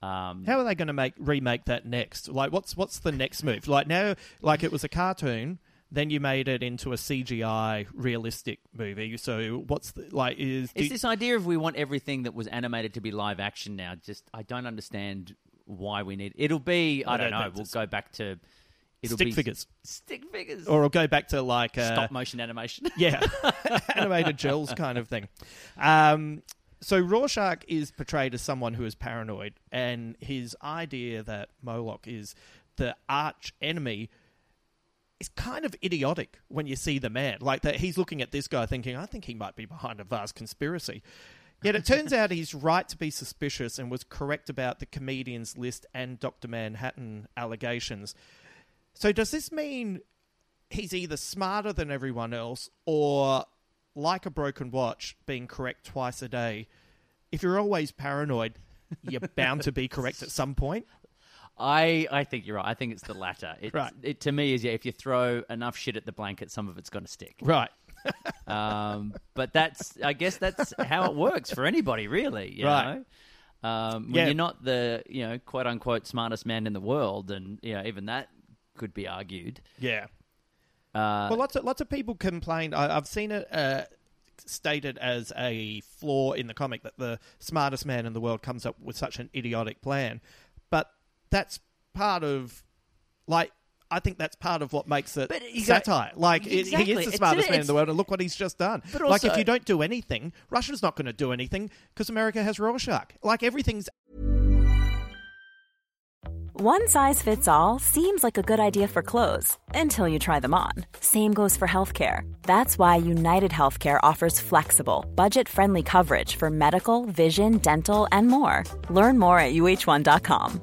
Um, How are they going to make remake that next? Like, what's what's the next move? Like now, like it was a cartoon, then you made it into a CGI realistic movie. So what's the, like is It's you- this idea of we want everything that was animated to be live action now. Just I don't understand why we need. It'll be I, I don't don't know. We'll go back to it'll stick figures, stick figures, or it'll go back to like uh, stop motion animation. yeah, animated gels kind of thing. Um, so Rorschach is portrayed as someone who is paranoid, and his idea that Moloch is the arch enemy is kind of idiotic when you see the man. Like that, he's looking at this guy thinking, "I think he might be behind a vast conspiracy." Yet it turns out he's right to be suspicious and was correct about the comedian's list and Dr. Manhattan allegations. So does this mean he's either smarter than everyone else or like a broken watch being correct twice a day if you're always paranoid you're bound to be correct at some point I I think you're right. I think it's the latter. It, Right. It to me is yeah. If you throw enough shit at the blanket, some of it's going to stick. right Um, but that's I guess that's how it works for anybody, really. You Right. know? Um, when Yeah. you're not the you know quote unquote smartest man in the world, and you know even that could be argued. yeah Uh, well lots of lots of people complain I, i've seen it uh, stated as a flaw in the comic that the smartest man in the world comes up with such an idiotic plan. But that's part of, like, I think that's part of what makes it But you got- satire. Like, it- he is the It's- smartest man in the world, and look what he's just done. But like, if you don't do anything, Russia's not going to do anything because America has Rorschach. Like, everything's One size fits all seems like a good idea for clothes until you try them on. Same goes for healthcare. That's why United Healthcare offers flexible, budget friendly coverage for medical, vision, dental, and more. Learn more at uhc.com.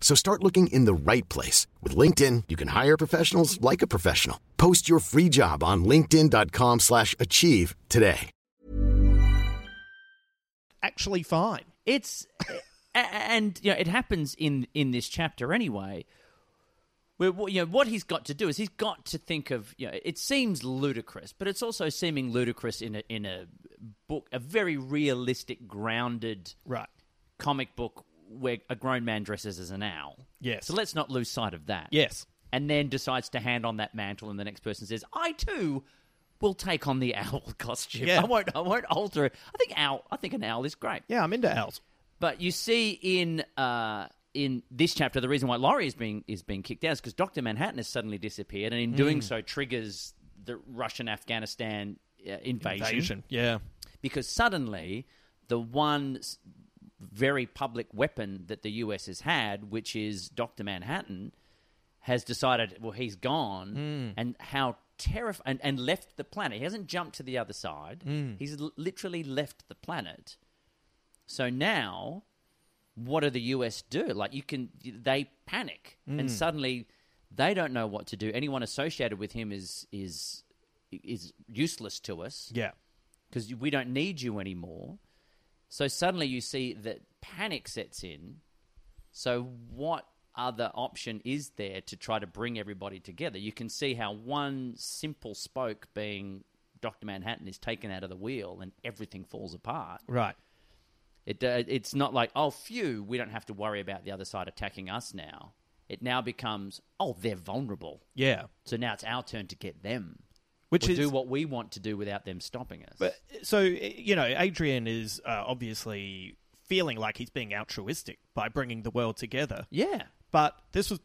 So start looking in the right place. With LinkedIn, you can hire professionals like a professional. Post your free job on linkedin.com slash achieve today. actually fine. It's and you know it happens in in this chapter anyway. Where you know what he's got to do is he's got to think of you know it seems ludicrous, but it's also seeming ludicrous in a in a book, a very realistic, grounded Right. comic book where a grown man dresses as an owl. Yes. So let's not lose sight of that. Yes. And then decides to hand on that mantle, and the next person says, "I too." Will take on the owl costume. Yeah. I won't. I won't alter it. I think owl. I think an owl is great. Yeah, I'm into owls. But you see in uh, in this chapter, the reason why Laurie is being is being kicked out is because Doctor Manhattan has suddenly disappeared, and in Mm. doing so, triggers the Russian Afghanistan uh, invasion, Invasion. Yeah. because suddenly the one very public weapon that the US has had, which is Doctor Manhattan, has decided well he's gone, Mm. and how terrifying and, and left the planet. He hasn't jumped to the other side. Mm. He's l- literally left the planet. So now, what do the US do? Like you can, they panic, Mm. and suddenly they don't know what to do. Anyone associated with him is is is useless to us Yeah. because we don't need you anymore. So suddenly you see that panic sets in. So what other option is there to try to bring everybody together? You can see how one simple spoke being Dr. Manhattan is taken out of the wheel and everything falls apart. Right. It, uh, it's not like, oh, phew, we don't have to worry about the other side attacking us now. It now becomes, oh, they're vulnerable. Yeah. So now it's our turn to get them. Which is do what we want to do without them stopping us. But so you know, Adrian is uh, obviously feeling like he's being altruistic by bringing the world together. yeah. But this was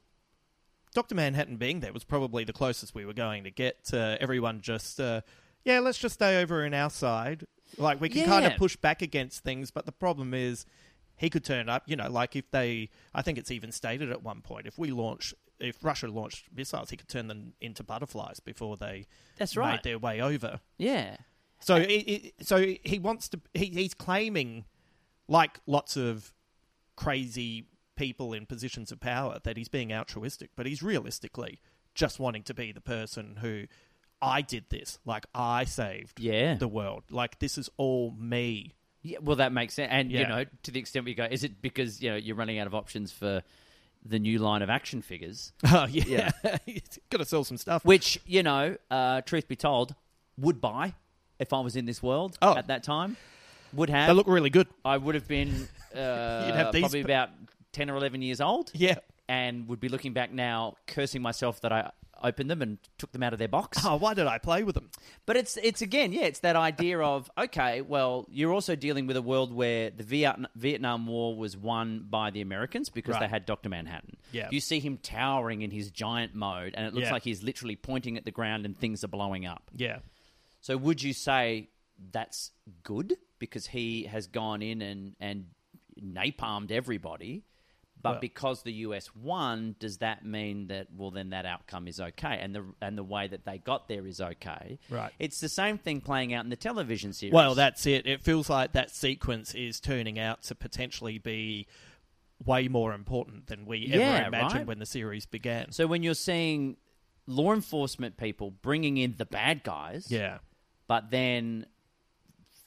Doctor Manhattan being there was probably the closest we were going to get to everyone just uh, yeah, let's just stay over in our side. Like we can kind of push back against things, but the problem is he could turn up. You know, like if they, I think it's even stated at one point, if we launch. If Russia launched missiles, he could turn them into butterflies before they That's made right. their way over. Yeah. So, it, it, so he wants to. He, he's claiming, like lots of crazy people in positions of power, that he's being altruistic, but he's realistically just wanting to be the person who I did this, like I saved Yeah. the world, like this is all me. Yeah, well, that makes sense. And, you know, to the extent we go, is it because, you know, you're running out of options for the new line of action figures? Oh yeah, yeah. got to sell some stuff. Which, you know, uh, truth be told, would buy if I was in this world Oh. at that time. Would have. They look really good. I would have been uh, You'd have these probably about 10 or 11 years old. Yeah. And would be looking back now, cursing myself that I opened them and took them out of their box. Oh, why did I play with them? But it's it's again, yeah, it's that idea of okay, well, you're also dealing with a world where the Vietnam, Vietnam War was won by the Americans because Right. they had Doctor Manhattan. Yeah. you see him towering in his giant mode, and it looks Yeah. like he's literally pointing at the ground and things are blowing up. Yeah. So would you say that's good because he has gone in and and napalmed everybody? But Well- because the US won, does that mean that well then that outcome is okay and the and the way that they got there is okay? Right. It's the same thing playing out in the television series. Well, that's it. It feels like that sequence is turning out to potentially be way more important than we Yeah, ever imagined right. when the series began. so when you're seeing law enforcement people bringing in the bad guys, yeah. but then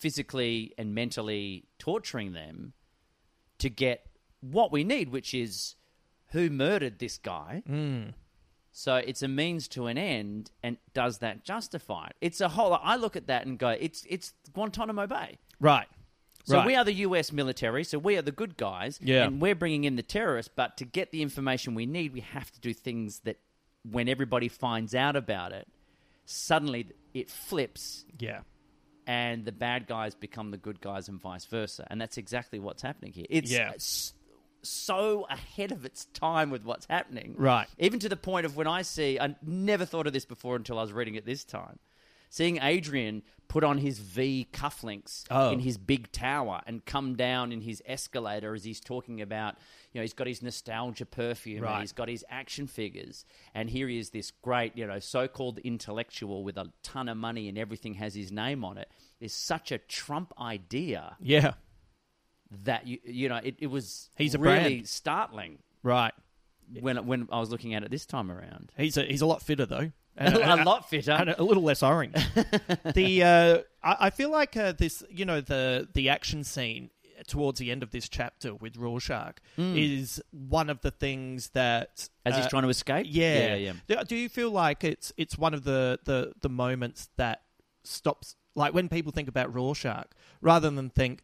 physically and mentally torturing them to get what we need, which is who murdered this guy. Mm. So it's a means to an end, and does that justify it? It's a whole. I look at that and go, it's it's Guantanamo Bay. Right. So right. we are the U.S. military. So we are the good guys, Yeah. and we're bringing in the terrorists. But to get the information we need, we have to do things that, when everybody finds out about it, suddenly it flips, Yeah. and the bad guys become the good guys, and vice versa. And that's exactly what's happening here. It's Yeah. So ahead of its time with what's happening, Right. Even to the point of when I see, I never thought of this before until I was reading it this time. Seeing Adrian put on his V cufflinks Oh. in his big tower and come down in his escalator as he's talking about, you know, he's got his nostalgia perfume Right. and he's got his action figures. And here he is, this great, you know, so called intellectual with a ton of money and everything has his name on it. Is such a Trump idea Yeah. That, you, you know, it, it was He's a really brand. startling Right. when, when I was looking at it this time around. He's a, he's a lot fitter though. a lot fitter. and a little less orange. the uh, I, I feel like uh, this, you know, the the action scene towards the end of this chapter with Rorschach is one of the things that As he's uh, trying to escape? Yeah, Yeah, yeah. Do, do you feel like it's it's one of the, the the moments that stops, like when people think about Rorschach, rather than think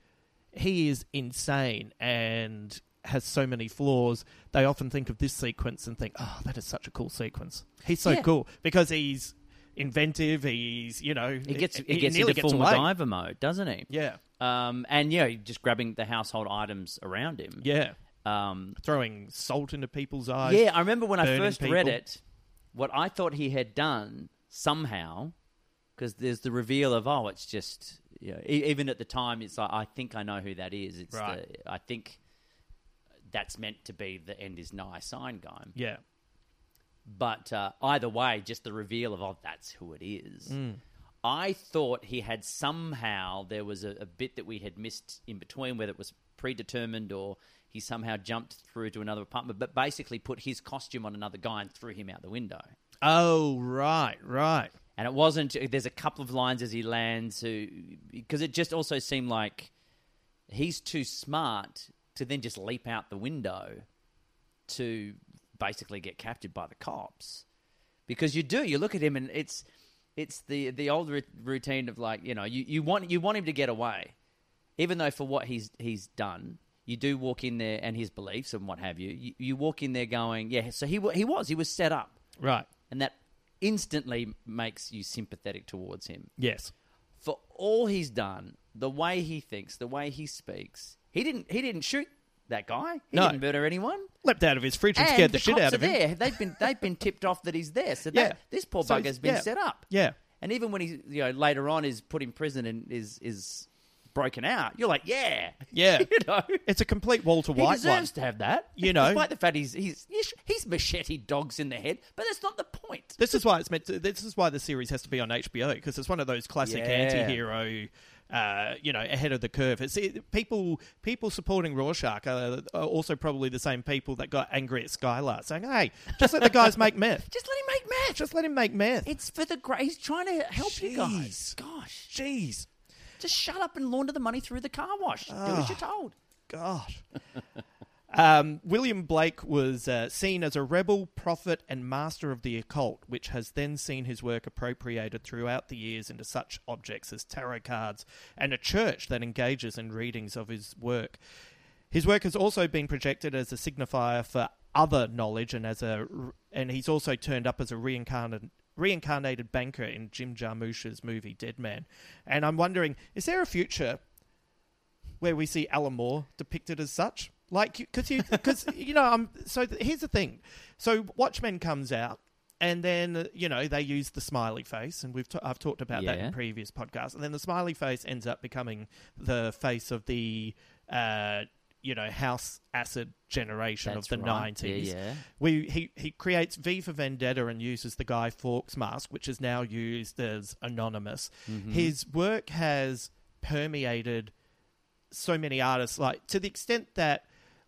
he is insane and has so many flaws, they often think of this sequence and think, "Oh, that is such a cool sequence. He's so Yeah. cool because he's inventive. He's you know He gets he he gets into full. MacGyver mode, doesn't he? Yeah, Um, and yeah, just grabbing the household items around him. yeah, Um, throwing salt into people's eyes. yeah, I remember when I first read it, what I thought he had done somehow, because there's the reveal of oh, it's just you know, e- even at the time, it's like I think I know who that is. It's Right. the, I think that's meant to be the end is nigh sign guy. yeah, But uh, either way, just the reveal of, oh, that's who it is. Mm. I thought he had somehow, there was a, a bit that we had missed in between, whether it was predetermined or he somehow jumped through to another apartment, but basically put his costume on another guy and threw him out the window. Oh, right, right. And it wasn't, there's a couple of lines as he lands, who, because it just also seemed like he's too smart to then just leap out the window to basically get captured by the cops. Because you do, you look at him and it's it's the the old routine of like you know you, you want you want him to get away, even though for what he's he's done, you do walk in there and his beliefs and what have you. You, you walk in there going, yeah. So he he was he was set up, Right. and that instantly makes you sympathetic towards him Yes. for all he's done, the way he thinks, the way he speaks. He didn't. He didn't shoot that guy. He No. didn't murder anyone. Leapt out of his fridge and, And scared the, the shit out of him. there. They've been they've been tipped off that he's there. So Yeah. that, this poor So bugger's been yeah. set up. Yeah. And even when he you know later on is put in prison and is is broken out, you're like, yeah, Yeah. you know. It's a complete Walter He White deserves one. to have that, You know. despite the fact he's he's he's, he's machete dogs in the head, but that's not the point. This is why it's meant to. This is why the series has to be on HBO because it's one of those classic Yeah. anti-hero, uh, you know, ahead of the curve. It's it, people people supporting Rorschach are, are also probably the same people that got angry at Skyler, saying, "Hey, just let the guys make meth. Just let him make meth. Just let him make meth." It's for the great. He's trying to help you guys. Jeez. Gosh, Jeez, just shut up and launder the money through the car wash. Do as you're told. God. Um, William Blake was uh, seen as a rebel, prophet, and master of the occult, which has then seen his work appropriated throughout the years into such objects as tarot cards and a church that engages in readings of his work. His work has also been projected as a signifier for other knowledge, and as a and he's also turned up as a reincarnated reincarnated banker in Jim Jarmusch's movie Dead Man. And I'm wondering, is there a future where we see Alan Moore depicted as such. Like, because you, because you know, um, so th- here's the thing. So Watchmen comes out, and then uh, you know they use the smiley face, and we've t- I've talked about that in previous podcasts. And then the smiley face ends up becoming the face of the, uh, you know, house acid generation That's of the right. nineties. Yeah, yeah. We he he creates V for Vendetta and uses the Guy Fawkes mask, which is now used as anonymous. Mm-hmm. His work has permeated so many artists, like to the extent that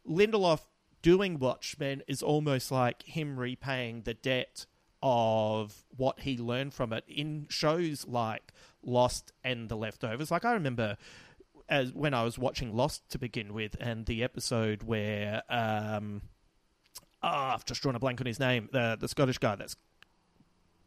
Lindelof doing Watchmen is almost like him repaying the debt of what he learned from it in shows like Lost and The Leftovers. Like I remember as when I was watching Lost to begin with, and the episode where um, oh, I've just drawn a blank on his name. The the Scottish guy that's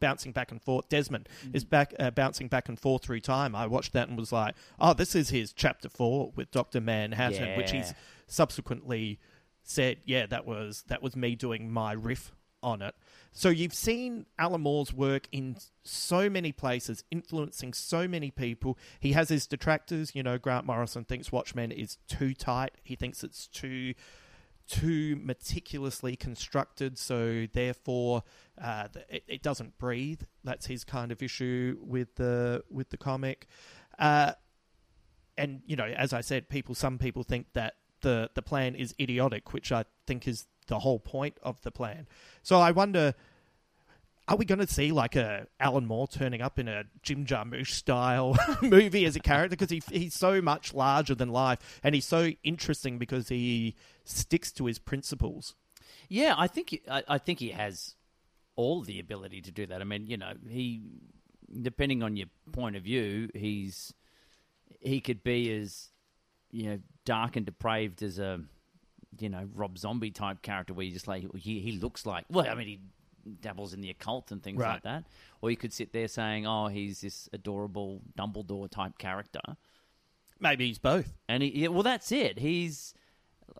bouncing back and forth. Desmond is back uh, bouncing back and forth through time. I watched that and was like, oh, this is his chapter four with Doctor Manhattan, which he's subsequently said, yeah, that was that was me doing my riff on it. So you've seen Alan Moore's work in so many places, influencing so many people. He has his detractors. You know, Grant Morrison thinks Watchmen is too tight. He thinks it's too too meticulously constructed, so therefore uh, it, it doesn't breathe. That's his kind of issue with the with the comic. Uh, and you know, as I said, people some people think that the the plan is idiotic, which I think is the whole point of the plan. So I wonder. Are we going to see like a Alan Moore turning up in a Jim Jarmusch style movie as a character because he, he's so much larger than life and he's so interesting because he sticks to his principles. Yeah, I think I, I think he has all the ability to do that. I mean, you know, he depending on your point of view, he's he could be as you know dark and depraved as a you know Rob Zombie type character, where you just like he, he looks like. Well, I mean, he dabbles in the occult and things Right. like that. Or you could sit there saying, "Oh, he's this adorable Dumbledore type character." Maybe he's both. And he, yeah, well, that's it. He's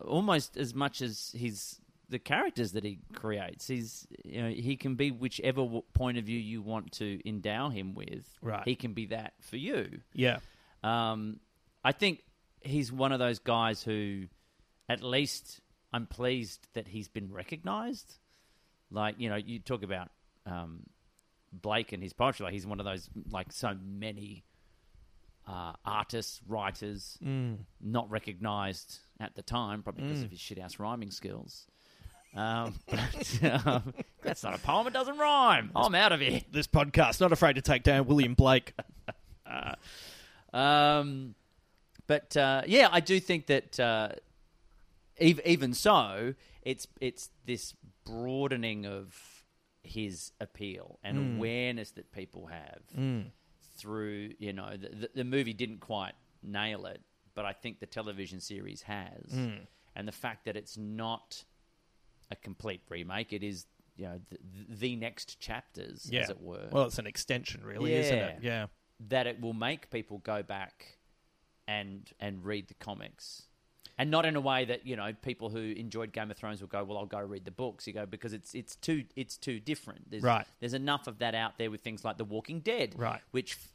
almost as much as he's the characters that he creates. He's you know he can be whichever point of view you want to endow him with. Right. He can be that for you. Yeah. Um, I think he's one of those guys who, at least, I'm pleased that he's been recognised. Like you know, you talk about um, Blake and his poetry. Like he's one of those like so many uh, artists, writers, not recognised at the time, probably because of his shit ass rhyming skills. Um, but um, that's not a poem; it doesn't rhyme. I'm out of here. This podcast, not afraid to take down William Blake. Um, but uh, yeah, I do think that uh, even so, it's it's this broadening of his appeal and hmm. awareness that people have hmm. through you know the, the, the movie didn't quite nail it, but I think the television series has, hmm. and the fact that it's not a complete remake, it is you know the, the next chapters, yeah. as it were Well, it's an extension, really, isn't it? Yeah. Yeah. that it will make people go back and and read the comics. And not in a way that, you know, people who enjoyed Game of Thrones will go, Well, I'll go read the books. You go, because it's it's too it's too different. There's Right. there's enough of that out there with things like The Walking Dead. Right. Which f-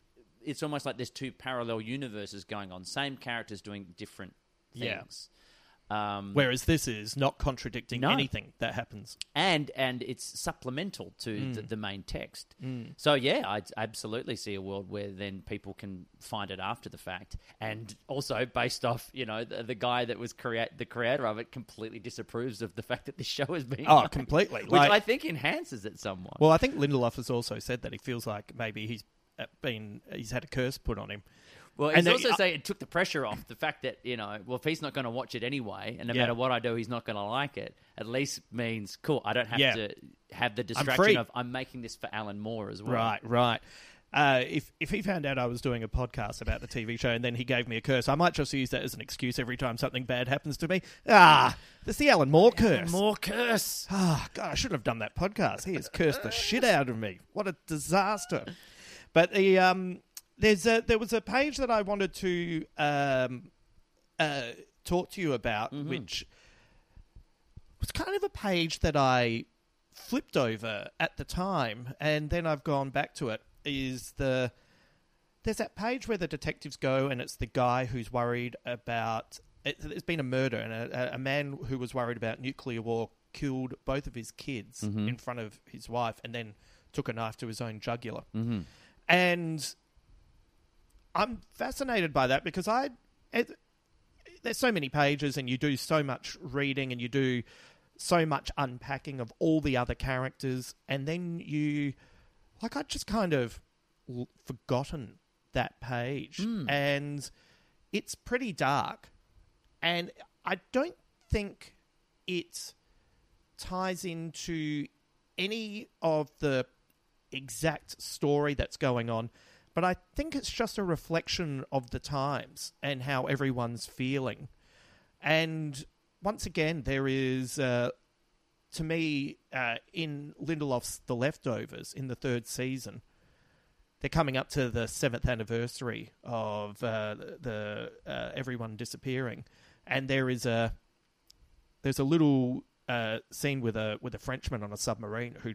it's almost like there's two parallel universes going on. Same characters doing different things. Yeah. Um, Whereas this is not contradicting No. anything that happens. and and it's supplemental to Mm. the, the main text. So yeah, I absolutely see a world where then people can find it after the fact, and also based off you know the, the guy that was create the creator of it completely disapproves of the fact that this show is being Oh, made, completely. which Like- I think enhances it somewhat. Well, I think Lindelof has also said that he feels like maybe he's been he's had a curse put on him. Well, And he's they- also uh, saying it took the pressure off the fact that you know, well, if he's not going to watch it anyway, and no Yeah. matter what I do, he's not going to like it. At least means cool. I don't have Yeah. to have the distraction of I'm making this for Alan Moore as well. Right, right. Uh, if if he found out I was doing a podcast about the TV show and then he gave me a curse, I might just use that as an excuse every time something bad happens to me. Ah, that's the Alan Moore curse. More curse. Ah, God, I shouldn't have done that podcast. He has cursed the shit out of me. What a disaster! But the um, there's a there was a page that I wanted to um, uh, talk to you about, which was kind of a page that I flipped over at the time, and then I've gone back to it. Is the there's that page where the detectives go, and it's the guy who's worried about. It, there's been a murder, and a, a man who was worried about nuclear war killed both of his kids in front of his wife, and then took a knife to his own jugular. Mm-hmm. And I'm fascinated by that because I. It, there's so many pages, and you do so much reading, and you do so much unpacking of all the other characters, and then you, like, I just kind of l- forgotten that page, hmm. and it's pretty dark, and I don't think it ties into any of the exact story that's going on, but I think it's just a reflection of the times and how everyone's feeling. And once again, there is uh, to me, uh, in Lindelof's The Leftovers in the third season, they're coming up to the seventh anniversary of uh, the uh, everyone disappearing, and there is a there's a little uh, scene with a with a Frenchman on a submarine who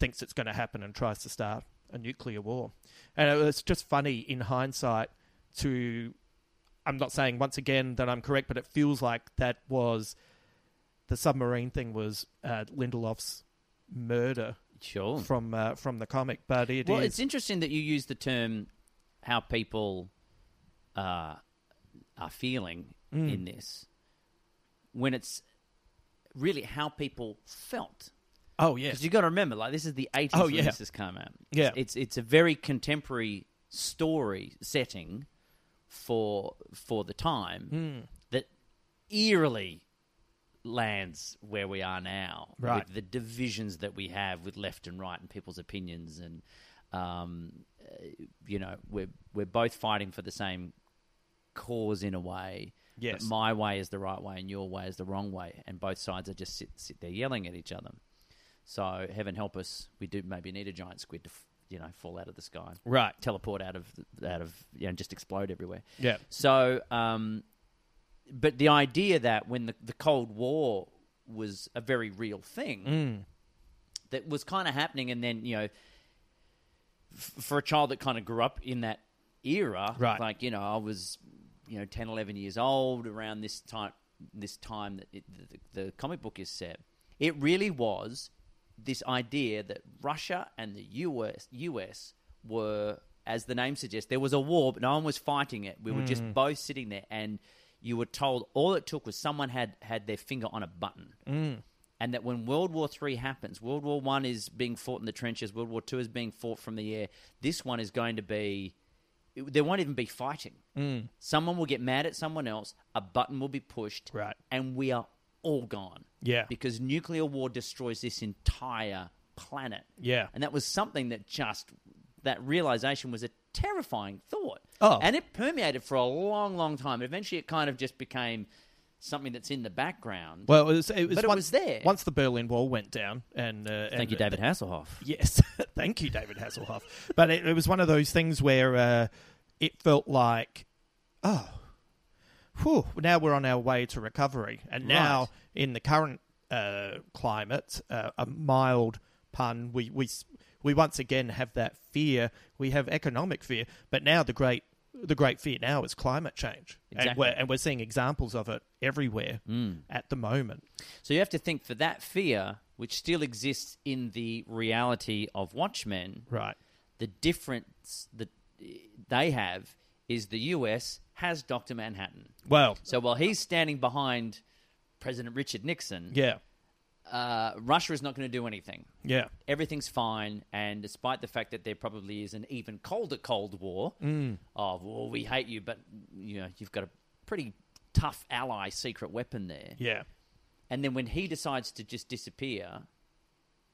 thinks it's going to happen and tries to start a nuclear war, and it was just funny in hindsight to. I'm not saying once again that I'm correct, but it feels like that was the submarine thing was uh, Lindelof's murder Sure. from uh, from the comic, but it well, is- it's interesting that you use the term how people uh, are feeling Mm. in this when it's really how people felt. Oh yes, Because you got to remember, like this is the eighties Oh, when yeah. this has come out. Yeah. it's it's a very contemporary story setting for for the time Hmm. that eerily lands where we are now Right. with the divisions that we have with left and right and people's opinions and um, uh, you know we're we're both fighting for the same cause in a way Yes. but my way is the right way and your way is the wrong way and both sides are just sit, sit there yelling at each other so heaven help us we do maybe need a giant squid to f- you know fall out of the sky right. teleport out of out of you know just explode everywhere Yeah, so, um, but the idea that when the, the Cold War was a very real thing Mm. that was kind of happening, and then you know, f- for a child that kind of grew up in that era, Right. Like you know, I was you know 10, 11 years old around this time. This time that it, the, the comic book is set, it really was this idea that Russia and the US US were, as the name suggests, there was a war, but no one was fighting it. We were just hmm. both sitting there, and you were told all it took was someone had had their finger on a button, hmm. and that when World War Three happens, World War One is being fought in the trenches, World War Two is being fought from the air. This one is going to be. There won't even be fighting. Hmm. Someone will get mad at someone else. A button will be pushed, Right. and we are all gone. Yeah. because nuclear war destroys this entire planet. Yeah. and that was something that just that realization was a terrifying thought. Oh. and it permeated for a long, long time. Eventually, it kind of just became something that's in the background. Well, it was. It was But it once, was there. once the Berlin Wall went down, and uh, Thank and you, David Hasselhoff. Yes, thank you, David Hasselhoff. But it, it was one of those things where uh, it felt like, oh, whew, now we're on our way to recovery. And now, Right. in the current uh, climate, uh, a mild pun, we, we, we once again have that fear. We have economic fear. But now the great. The great fear now is climate change, and, we're, and we're seeing examples of it everywhere at the moment. So you have to think for that fear, which still exists in the reality of Watchmen, Right. the difference that they have is the US has Dr. Manhattan. Well, So while he's standing behind President Richard Nixon, yeah, uh, Russia is not going to do anything. yeah, Everything's fine, and despite the fact that there probably is an even colder Cold War of well, we hate you, but you know you've got a pretty tough ally secret weapon there. yeah. And then when he decides to just disappear,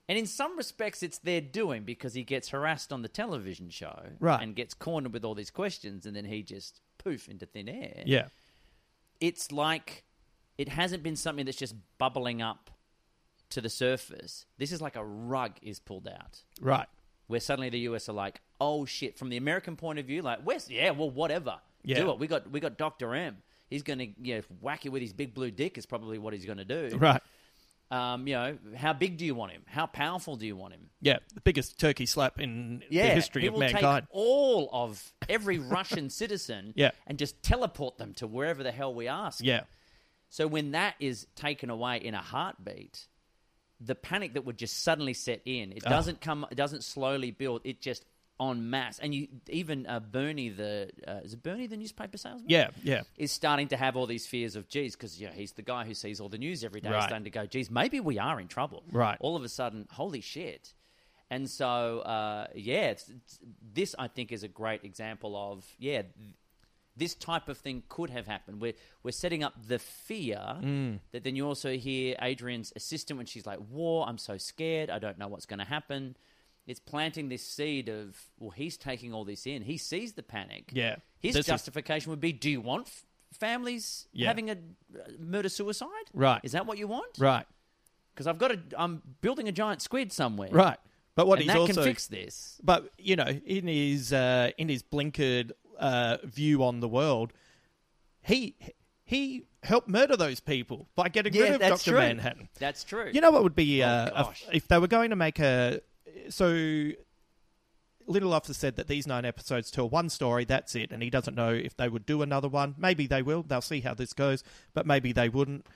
and in some respects it's their doing because he gets harassed on the television show Right. and gets cornered with all these questions, and then he just poof into thin air. Yeah. It's like it hasn't been something that's just bubbling up to the surface. This is like a rug is pulled out. Right. Where suddenly the US are like, oh shit, from the American point of view, like, West, yeah, well, whatever. Yeah. Do it. We got we got Dr. M. He's gonna you know, whack you with his big blue dick is probably what he's gonna do. Right. Um, you know, how big do you want him? How powerful do you want him? Yeah. The biggest turkey slap in Yeah, the history of mankind. take all of every Russian citizen Yeah. and just teleport them to wherever the hell we ask. Yeah. So when that is taken away in a heartbeat, the panic that would just suddenly set in, Oh. it doesn't come, it doesn't slowly build, it just en masse. And you, even uh, Bernie, the uh, is it Bernie, the newspaper salesman? Yeah. Yeah. is starting to have all these fears of, geez, because you know, he's the guy who sees all the news every day, Right. starting to go, geez, maybe we are in trouble. Right. All of a sudden, holy shit. And so, uh, yeah, it's, it's, this I think is a great example of, yeah, th- this type of thing could have happened. We're, we're setting up the fear Mm. that then you also hear Adrian's assistant when she's like, War, I'm so scared, I don't know what's going to happen. It's planting this seed of, well, he's taking all this in. He sees the panic. Yeah. His This is- justification would be: Do you want f- families Yeah. having a uh, murder suicide? Right. Is that what you want? Right. because I've got a I'm building a giant squid somewhere, Right. But what and he's that also can fix this. But you know, in his uh, in his blinkered uh, view on the world, he he helped murder those people by getting rid of Doctor true. Manhattan. That's true. You know what would be Oh, uh, a- gosh. if they were going to make a so. Little has said that these nine episodes tell one story, that's it, and he doesn't know if they would do another one. Maybe they will. They'll see how this goes, but maybe they wouldn't.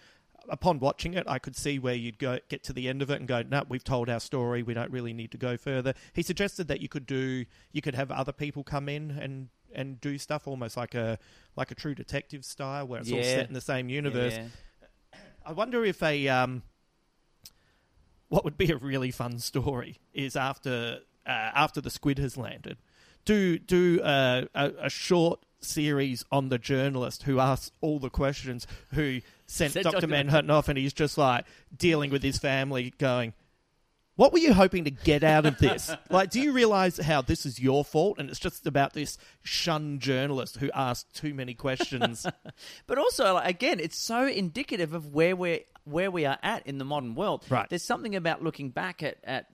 Upon watching it, I could see where you'd go get to the end of it and go, "No, we've told our story. We don't really need to go further." He suggested that you could do, you could have other people come in and and do stuff, almost like a like a true detective style, where it's all set in the same universe. Yeah. I wonder if a um, what would be a really fun story is after uh, after the squid has landed, do do uh, a, a short series on the journalist who asks all the questions, who sent Sent Doctor Dr. Manhattan off, and he's just like dealing with his family, going. What were you hoping to get out of this? like, do you realize how this is your fault and it's just about this shunned journalist who asked too many questions? But also, like, again, it's so indicative of where we're where we are at in the modern world. Right. There's something about looking back at at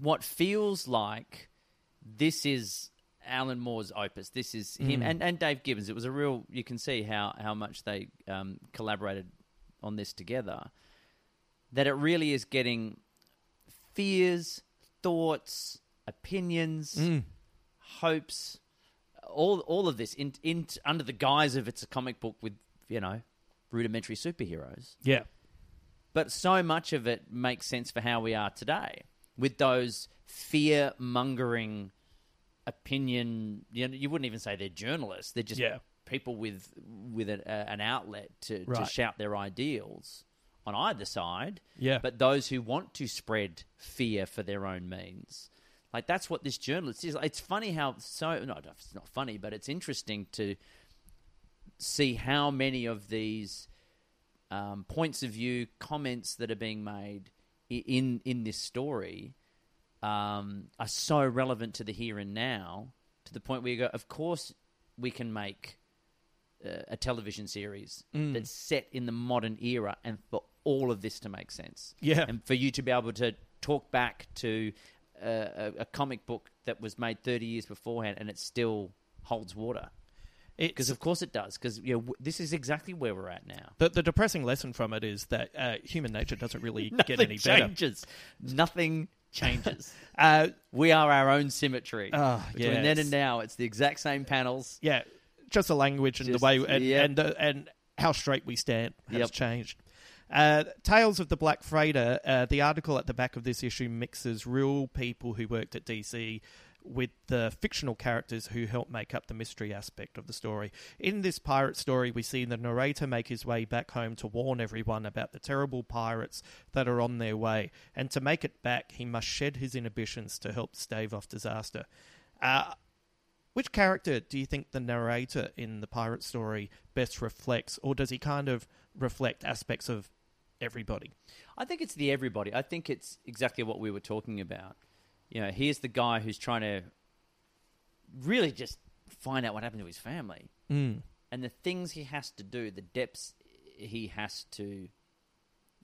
what feels like this is Alan Moore's opus. This is him and, and Dave Gibbons. It was a real. You can see how how much they um, collaborated on this together. That it really is getting fears, thoughts, opinions, hopes, all all of this in, in under the guise of it's a comic book with you know rudimentary superheroes. yeah. But so much of it makes sense for how we are today with those fear mongering opinion. You know, you wouldn't even say they're journalists; they're just Yeah. people with with an, uh, an outlet to, to shout their ideals on either side. Yeah. But those who want to spread fear for their own means. Like that's what this journalist is. It's funny how so no, it's not funny, but it's interesting to see how many of these um, points of view, comments that are being made in in this story um, are so relevant to the here and now, to the point where you go, of course, we can make uh, a television series Mm. that's set in the modern era, and for all of this to make sense, Yeah. and for you to be able to talk back to uh, a, a comic book that was made thirty years beforehand, and it still holds water. Because of course it does. Because you know, w- this is exactly where we're at now. The, the depressing lesson from it is that uh, human nature doesn't really get any better. changes. Nothing changes. Uh, we are our own symmetry. Ah, Between yes. then and now, it's the exact same panels. yeah, just the language and Just- the way and yep. and, the, and how straight we stand has Yep. changed. Uh, Tales of the Black Freighter. Uh, the article at the back of this issue mixes real people who worked at DC with the fictional characters who help make up the mystery aspect of the story. In this pirate story, we see the narrator make his way back home to warn everyone about the terrible pirates that are on their way, and to make it back, he must shed his inhibitions to help stave off disaster. Uh, which character do you think the narrator in the pirate story best reflects, or does he kind of reflect aspects of everybody? I think it's the everybody. I think it's exactly what we were talking about. You know, here's the guy who's trying to really just find out what happened to his family. Mm. and the things he has to do, the depths he has to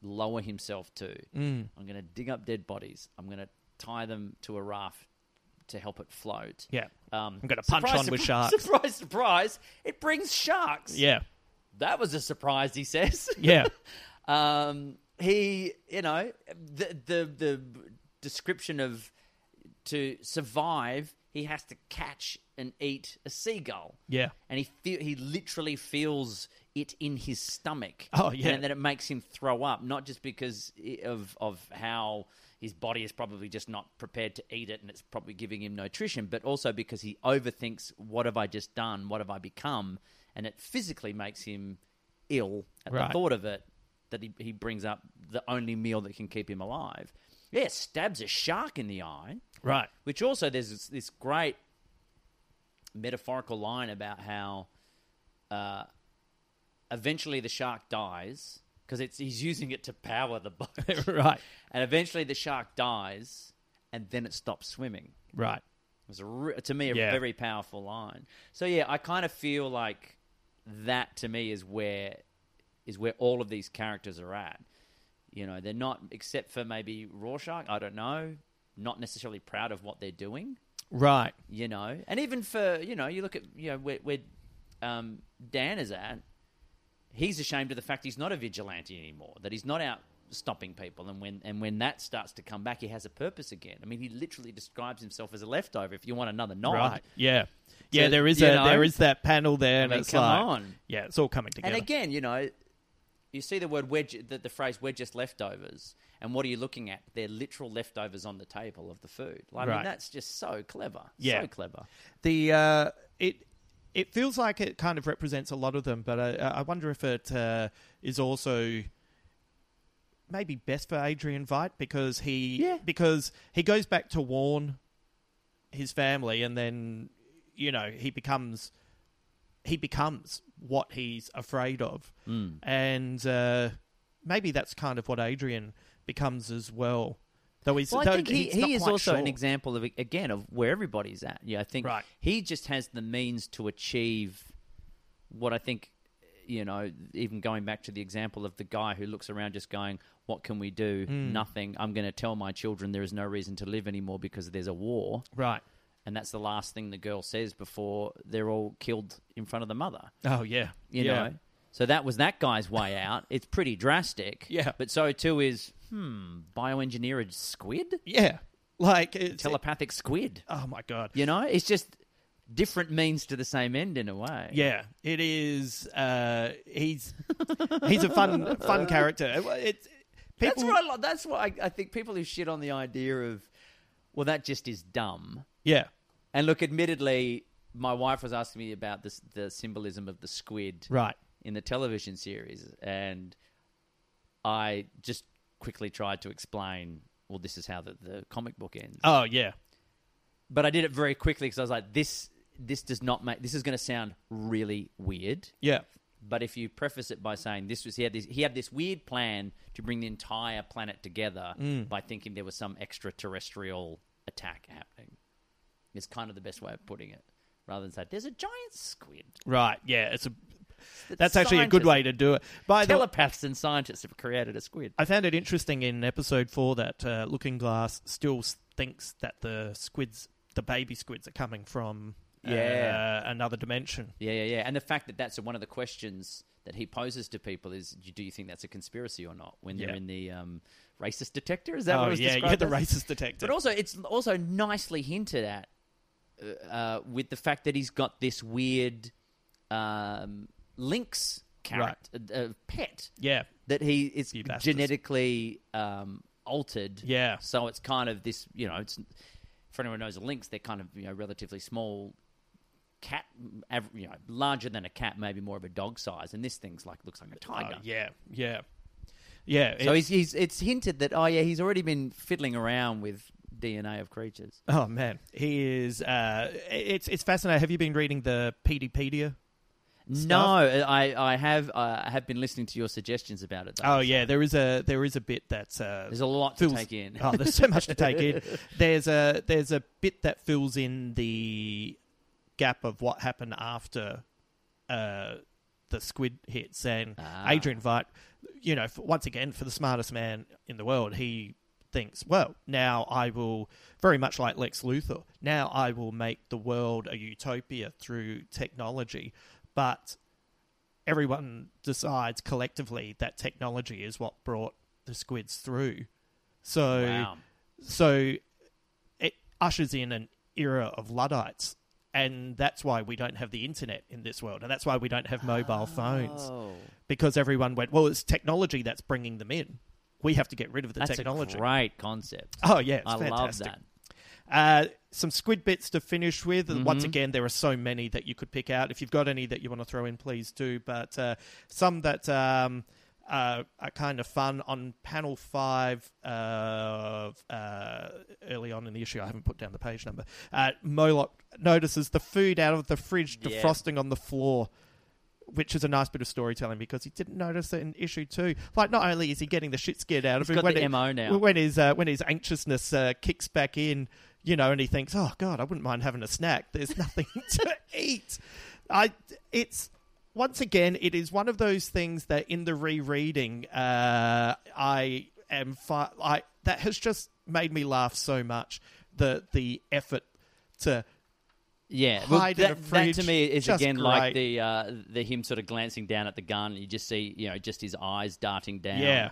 lower himself to. Mm. I'm going to dig up dead bodies. I'm going to tie them to a raft to help it float. Yeah. Um, I'm gonna punch surprise, on with sharks. Surprise, surprise! It brings sharks. Yeah. that was a surprise. He says. Yeah. Um, he, you know, the the the description of to survive, he has to catch and eat a seagull. Yeah. and he feel, he literally feels it in his stomach. Oh, yeah. and then it makes him throw up, not just because of of how his body is probably just not prepared to eat it, and it's probably giving him nutrition, but also because he overthinks what have I just done, what have I become, and it physically makes him ill at Right. the thought of it. That he, he brings up the only meal that can keep him alive. Yeah, stabs a shark in the eye. Right. Which also there's this, this great metaphorical line about how uh, eventually the shark dies because it's he's using it to power the boat, right. and eventually the shark dies, and then it stops swimming. Right. It was a re- to me a Yeah. very powerful line. So yeah, I kind of feel like that to me is where is where all of these characters are at. You know, they're not, except for maybe Rorschach. I don't know. Not necessarily proud of what they're doing. Right. You know, and even for you know, you look at you know where, where um, Dan is at. He's ashamed of the fact he's not a vigilante anymore. That he's not out stopping people, and when and when that starts to come back, he has a purpose again. I mean, he literally describes himself as a leftover. If you want another nod, Right. Yeah. Yeah, So, there is a know- there is that panel there, and I mean, it's come like, on. yeah, it's all coming together. And again, you know, you see the word wedge, the, the phrase "we're just leftovers," and what are you looking at? They're literal leftovers on the table of the food. Like, I Right. mean, that's just so clever. Yeah. so clever. the uh, it it feels like it kind of represents a lot of them, but I, I wonder if it uh, is also maybe best for Adrian Veidt because he Yeah. because he goes back to warn his family, and then you know he becomes he becomes what he's afraid of, Mm. and uh, maybe that's kind of what Adrian becomes as well. Though he's, Well, I though think he, he's he is also an example of again of where everybody's at. Yeah, I think Right. he just has the means to achieve what I think. You know, even going back to the example of the guy who looks around just going, "What can we do? Hmm. Nothing. I'm going to tell my children there is no reason to live anymore because there's a war." Right. And that's the last thing the girl says before they're all killed in front of the mother. Oh yeah. You yeah. know, so that was that guy's way out. It's pretty drastic. Yeah. but so too is hmm bioengineered squid, Yeah. Like it's telepathic squid. Oh my god. You know, it's just different means to the same end in a way. Yeah, it is. Uh, he's he's a fun fun character. It's people. That's what I, that's what I, I think. People who shit on the idea of, well, that just is dumb. Yeah. And look, admittedly, my wife was asking me about this, the symbolism of the squid Right. in the television series, and I just quickly tried to explain. Well, this is how the, the comic book ends, Oh yeah. but I did it very quickly because I was like, "This, this does not make. This is going to sound really weird." Yeah. But if you preface it by saying this was he had this he had this weird plan to bring the entire planet together Mm. by thinking there was some extraterrestrial attack happening, it's kind of the best way of putting it, rather than say there's a giant squid. Right. Yeah. It's a. that That's actually a good way to do it. By the Telepaths and scientists have created a squid. I found it interesting in episode four that uh, Looking Glass still thinks that the squids, the baby squids, are coming from Yeah. uh, another dimension. Yeah, yeah, yeah. And the fact that that's one of the questions that he poses to people is, do you think that's a conspiracy or not? When they're in the um, racist detector, is that what oh it was yeah, yeah, the as? racist detector. But also, it's also nicely hinted at uh, uh, with the fact that he's got this weird um, lynx carrot uh, uh, pet yeah, that he is You genetically um, altered. Yeah. So it's kind of this, you know, it's for anyone who knows a lynx, they're kind of you know relatively small cat, you know, larger than a cat, maybe more of a dog size, and this thing's like looks like a Oh, tiger. yeah, yeah, yeah. So he's, he's it's hinted that oh yeah he's already been fiddling around with DNA of creatures. Oh man, he is. Uh, it's it's fascinating. Have you been reading the Peteypedia? No, I I have uh, I have been listening to your suggestions about it. Though, Oh so yeah, there is a there is a bit that's uh, there's a lot to take in. Oh, there's so much to take in. There's a there's a bit that fills in the gap of what happened after uh, the squid hits, and Ah. Adrian Veidt, you know, for, once again for the smartest man in the world, he thinks, well, now I will very much like Lex Luthor. Now I will make the world a utopia through technology, but everyone decides collectively that technology is what brought the squids through. So Wow. so it ushers in an era of Luddites. And that's why we don't have the internet in this world. And that's why we don't have mobile phones. Oh, Because everyone went, well, it's technology that's bringing them in. We have to get rid of the that's technology. a great concept. Oh, yeah. I fantastic. love that. Uh, some squid bits to finish with. And Once Mhm. again, there are so many that you could pick out. If you've got any that you want to throw in, please do. But uh, some that um, uh, are kind of fun on panel five uh, early on in the issue. I haven't put down the page number. Uh, Moloch notices the food out of the fridge Yeah. defrosting on the floor. Which is a nice bit of storytelling because he didn't notice it in issue two. Like, not only is he getting the shit scared out He's of him, got when the it- MO now. when his uh, when his anxiousness uh, kicks back in, you know, and he thinks, "Oh God, I wouldn't mind having a snack." There's nothing to eat. I it's once again, it is one of those things that in the rereading, uh, I am fi- I that has just made me laugh so much. The the effort to Yeah, well, that, that to me is just again like the uh, the him sort of glancing down at the gun. You just see, you know, just his eyes darting down. Yeah.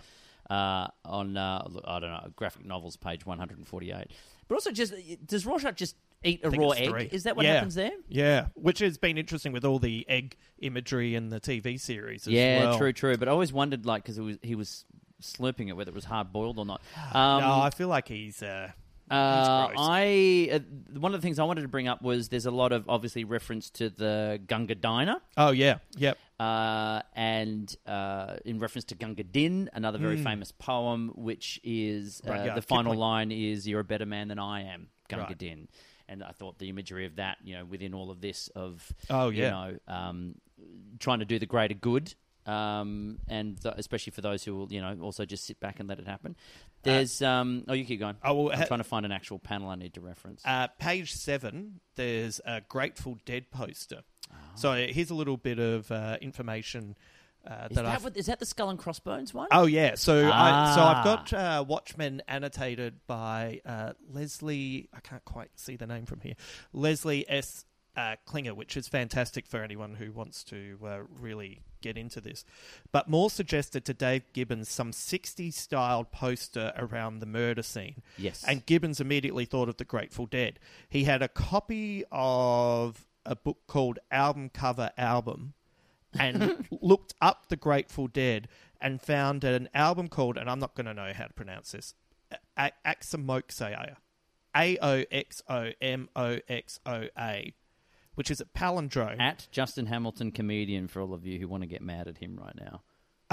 Uh, on uh, I don't know graphic novels page one hundred and forty eight. But also, just does Rorschach just eat a raw egg? three. Is that what Yeah. happens there? Yeah, which has been interesting with all the egg imagery in the TV series. As Yeah, well. true, true. But I always wondered, like, because was, he was slurping it, whether it was hard boiled or not. Um, no, I feel like he's. Uh, Uh. I uh, one of the things I wanted to bring up was there's a lot of obviously reference to the Gunga Diner, oh yeah, yep. uh, and uh, in reference to Gunga Din, another very Hmm. famous poem, which is uh, Rudyard the final Kipling. line is "You're a better man than I am, Gunga Right. Din," and I thought the imagery of that, you know, within all of this of Oh, you yeah. know, um, trying to do the greater good. Um, and th- especially for those who will, you know, also just sit back and let it happen. There's, um, oh, you keep going. oh, well, I'm ha- trying to find an actual panel I need to reference. Uh, page seven, there's a Grateful Dead poster. Ah. So here's a little bit of uh, information uh, is, that that I've. what, is that the skull and crossbones one? Oh yeah, so I, so I've Ah. got uh, Watchmen annotated by uh, Leslie. I can't quite see the name from here. Leslie S. Uh, Klinger, which is fantastic for anyone who wants to uh, really get into this. But Moore suggested to Dave Gibbons some 60s styled poster around the murder scene. Yes. And Gibbons immediately thought of the Grateful Dead. He had a copy of a book called Album Cover Album and looked up the Grateful Dead and found an album called, and I'm not going to know how to pronounce this, A- Axomoxoa. A O X O M O X O A, which is a palindrome. At Justin Hamilton comedian for all of you who want to get mad at him right now.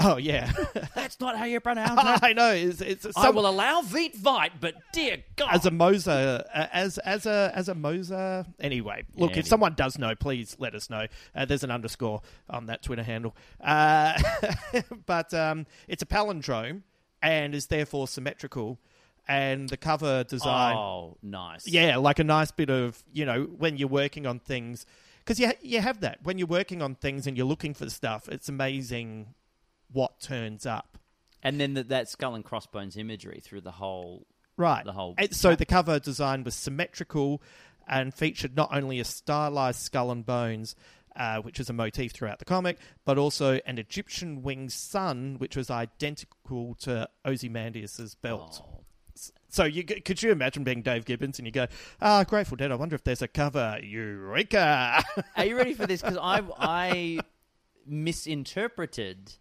oh, yeah. That's not how you pronounce it. I know. It's, it's I will allow Veet Vite, but dear God. as a Moser, uh, as as a as a Moser. Anyway, look, Yeah, if someone does know, please let us know. Uh, there's an underscore on that Twitter handle, uh, but um, it's a palindrome and is therefore symmetrical. And the cover design, Oh, nice. yeah, like a nice bit of you know when you're working on things, because you you have that when you're working on things and you're looking for stuff. It's amazing what turns up. And then the, that skull and crossbones imagery through the whole. Right. the whole- And so the cover design was symmetrical and featured not only a stylized skull and bones, uh, which is a motif throughout the comic, but also an Egyptian winged sun, which was identical to Ozymandias's belt. Oh. So you could you imagine being Dave Gibbons and you go, "Ah, Grateful Dead. I wonder if there's a cover." Eureka! Are you ready for this? Because I, I misinterpreted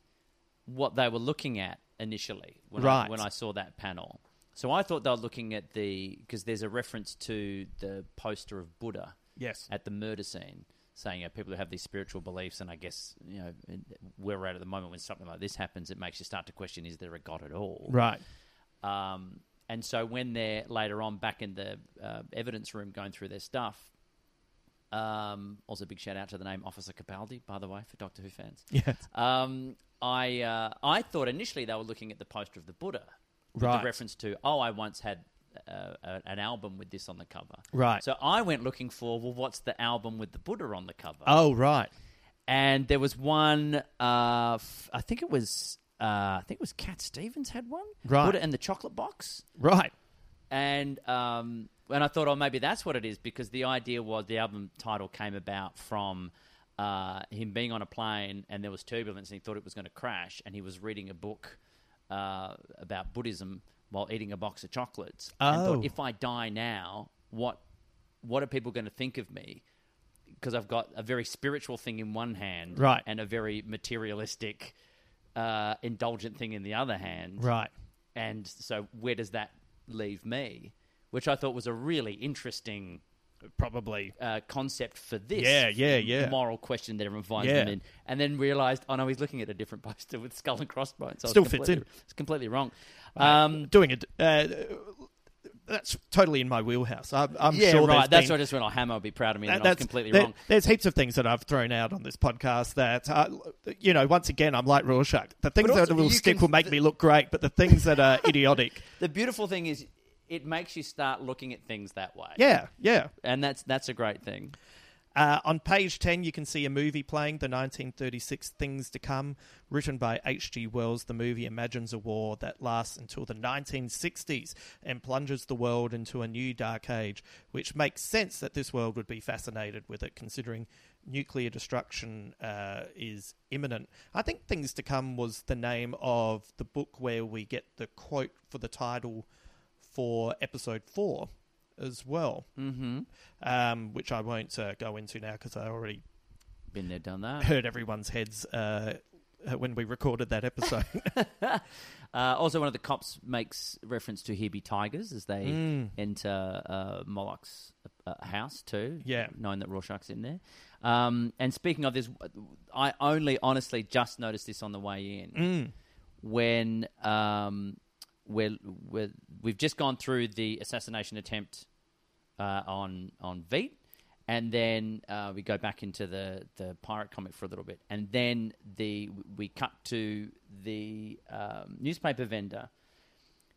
what they were looking at initially when, Right. I, when I saw that panel. So I thought they were looking at the because there's a reference to the poster of Buddha yes. at the murder scene, saying you know, people who have these spiritual beliefs, and I guess you know where we're at at the moment when something like this happens, it makes you start to question: Is there a God at all? Right. Um, and so when they're later on back in the uh, evidence room going through their stuff, um, also big shout out to the name Officer Capaldi, by the way, for Doctor Who fans. Yes. Um, I uh, I thought initially they were looking at the poster of the Buddha, with Right. the reference to oh I once had uh, a, an album with this on the cover. Right. So I went looking for well what's the album with the Buddha on the cover? Oh, right. and there was one. Uh, f- I think it was. Uh, I think it was Cat Stevens had one. Right. Put it in the chocolate box. Right. And um, and I thought, oh, maybe that's what it is because the idea was the album title came about from uh, him being on a plane and there was turbulence and he thought it was going to crash and he was reading a book uh, about Buddhism while eating a box of chocolates. And Oh. thought, if I die now, what what are people going to think of me? Because I've got a very spiritual thing in one hand, Right. and a very materialistic, uh, indulgent thing in the other hand, Right. and so where does that leave me? Which I thought was a really interesting Probably. uh, concept for this. Yeah, yeah, yeah. Moral question that everyone finds Yeah. them in, and then realized, oh no, he's looking at a different poster with skull and crossbones. So Still fits in. It's completely wrong. Um, doing it. Uh, that's totally in my wheelhouse. I'm, I'm yeah, sure right. That's been- what I just went. Oh, Hammer would be proud of me. that- And I was completely there- wrong. There's heaps of things that I've thrown out on this podcast that, uh, you know, once again, I'm like Rorschach. The things But that also will stick can- will make me look great, but the things that are idiotic, The beautiful thing is, it makes you start looking at things that way. yeah, yeah. and that's that's a great thing. Uh, on page 10, you can see a movie playing, the 1936 Things to Come, written by H.G. Wells. The movie imagines a war that lasts until the 1960s and plunges the world into a new dark age, which makes sense that this world would be fascinated with it, considering nuclear destruction uh, is imminent. I think Things to Come was the name of the book where we get the quote for the title for episode four as well, Mm-hmm. um, which I won't uh, go into now because I already Been there, done that. hurt everyone's heads uh, when we recorded that episode. Uh, also, one of the cops makes reference to here be tigers as they Mm. enter uh, Moloch's uh, house too. Yeah. knowing that Rorschach's in there. Um, and speaking of this, I only honestly just noticed this on the way in Mm. when um, we're, we're, we've just gone through the assassination attempt uh, on on Veidt, and then uh, we go back into the the pirate comic for a little bit, and then the we cut to the um, newspaper vendor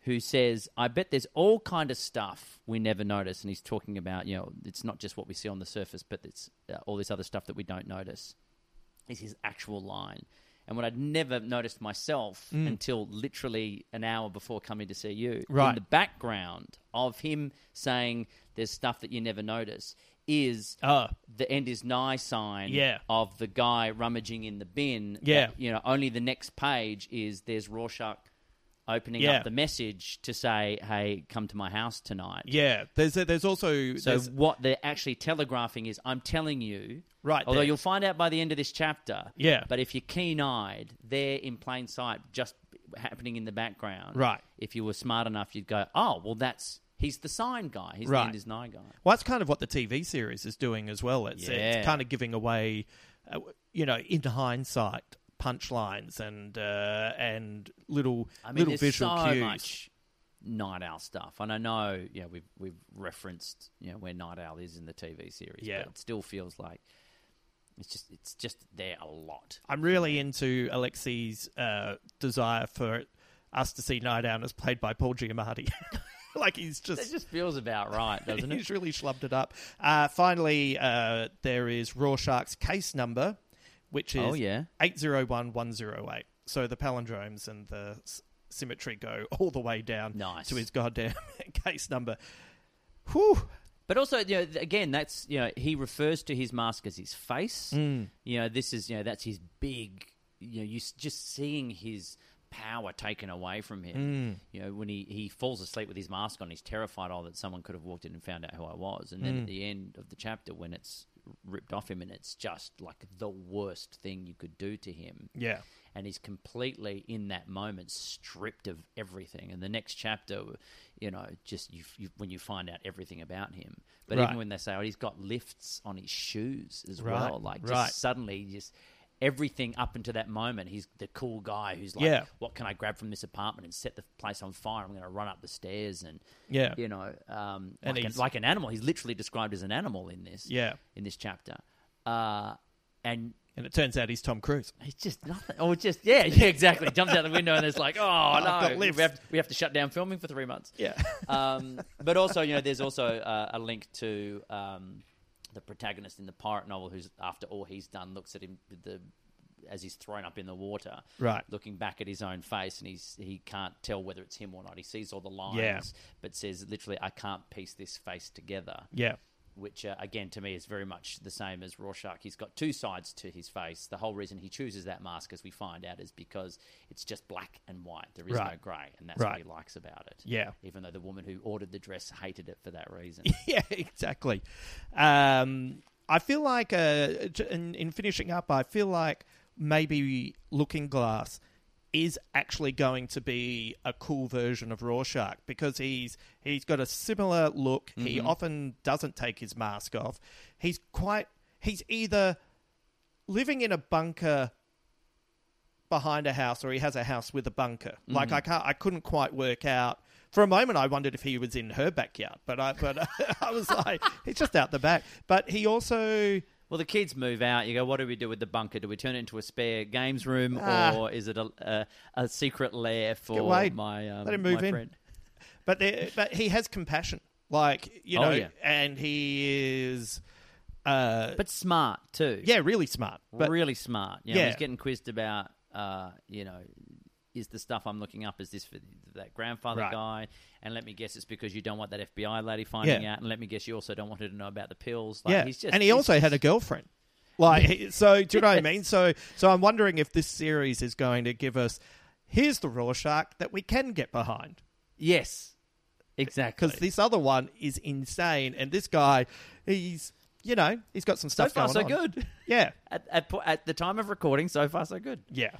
who says, "I bet there's all kind of stuff we never notice," and he's talking about you know it's not just what we see on the surface, but it's uh, all this other stuff that we don't notice. Is his actual line. And what I'd never noticed myself mm. until literally an hour before coming to see you, Right. in the background of him saying there's stuff that you never notice, is Oh. the end is nigh sign Yeah. of the guy rummaging in the bin. Yeah. that, you know, only the next page is there's Rorschach opening Yeah. up the message to say, "Hey, come to my house tonight." yeah, there's there's also So there's, what they're actually telegraphing is, I'm telling you, Right Although there. you'll find out by the end of this chapter, Yeah. But if you're keen-eyed, they're in plain sight, just happening in the background, Right. If you were smart enough, you'd go, "Oh, well, that's he's the sign guy. He's Right. the end is nigh guy." Well, that's kind of what the TV series is doing as well. It's, Yeah. it's kind of giving away, uh, you know, in hindsight, punchlines and uh, and little I mean, little visual so cues. much Nite Owl stuff, and I know, know, we've we've referenced, you know, where Nite Owl is in the TV series, Yeah. but it still feels like it's just it's just there a lot. I'm really into Alexi's uh, desire for us to see Nite Owl as played by Paul Giamatti. like he's just It just. feels about right, doesn't it? He's really schlubbed it up. Uh, finally, uh, there is Rorschach's case number, which is Oh, yeah. 801108. So the palindromes and the s- symmetry go all the way down Nice. to his goddamn case number. Whew. But also, you know, again, that's you know, he refers to his mask as his face. Mm. You know, this is you know, that's his big. You know, you s- just seeing his power taken away from him. Mm. You know, when he he falls asleep with his mask on, he's terrified oh, that someone could have walked in and found out who I was. And then Mm. at the end of the chapter, when it's ripped off him, and it's just like the worst thing you could do to him Yeah. and he's completely in that moment stripped of everything. And the next chapter, you know, just you, you when you find out everything about him. But Right. even when they say, "Oh, he's got lifts on his shoes as Right, well," like just right. suddenly, just everything up until that moment, he's the cool guy who's like, Yeah. "What can I grab from this apartment and set the place on fire? I'm going to run up the stairs and Yeah. you know, um, And like, he's- an, like an animal. He's literally described as an animal in this, Yeah. in this chapter." Uh, and And it turns out he's Tom Cruise. it's just nothing. Or just yeah, yeah, exactly. Jumps out the window and it's like, oh I've got no, we lifts. have, we have to shut down filming for three months. Yeah. Um, but also, you know, there's also uh, a link to um, the protagonist in the pirate novel, who's after all he's done, looks at him with the as he's thrown up in the water, Right. looking back at his own face, and he's he can't tell whether it's him or not. He sees all the lines, Yeah. but says literally, I can't piece this face together Yeah. Which uh, again to me is very much the same as Rorschach. He's got two sides to his face. The whole reason he chooses that mask, as we find out, is because it's just black and white. There is no grey, and that's what he likes about it. Yeah. Even though the woman who ordered the dress hated it for that reason. yeah, exactly. Um, I feel like uh, in, in finishing up, I feel like maybe Looking Glass is actually going to be a cool version of Rorschach because he's he's got a similar look. He mm-hmm. often doesn't take his mask off. He's quite he's either living in a bunker behind a house or he has a house with a bunker. Mm-hmm. Like I can't I couldn't quite work out. For a moment I wondered if he was in her backyard, but I but I was like he's just out the back. But he also well, the kids move out. You go, what do we do with the bunker? Do we turn it into a spare games room, Ah. or is it a, a, a secret lair for Wade, my um, let him move my in. friend? but there, but he has compassion. Like, you Oh, know, yeah. and he is Uh, but smart too. yeah, really smart. But really smart. You know, Yeah. he's getting quizzed about, uh, you know, is the stuff I'm looking up is this for that grandfather Right. guy? And let me guess, it's because you don't want that FBI lady finding Yeah. out. And let me guess, you also don't want her to know about the pills. Like, yeah, he's just, and he also had a girlfriend. Like, so do you know what I mean? So, so I'm wondering if this series is going to give us here's the Rorschach that we can get behind. yes, exactly. because this other one is insane, and this guy, he's you know he's got some stuff. so far so on. good. Yeah, At, at at the time of recording, so far so good. yeah.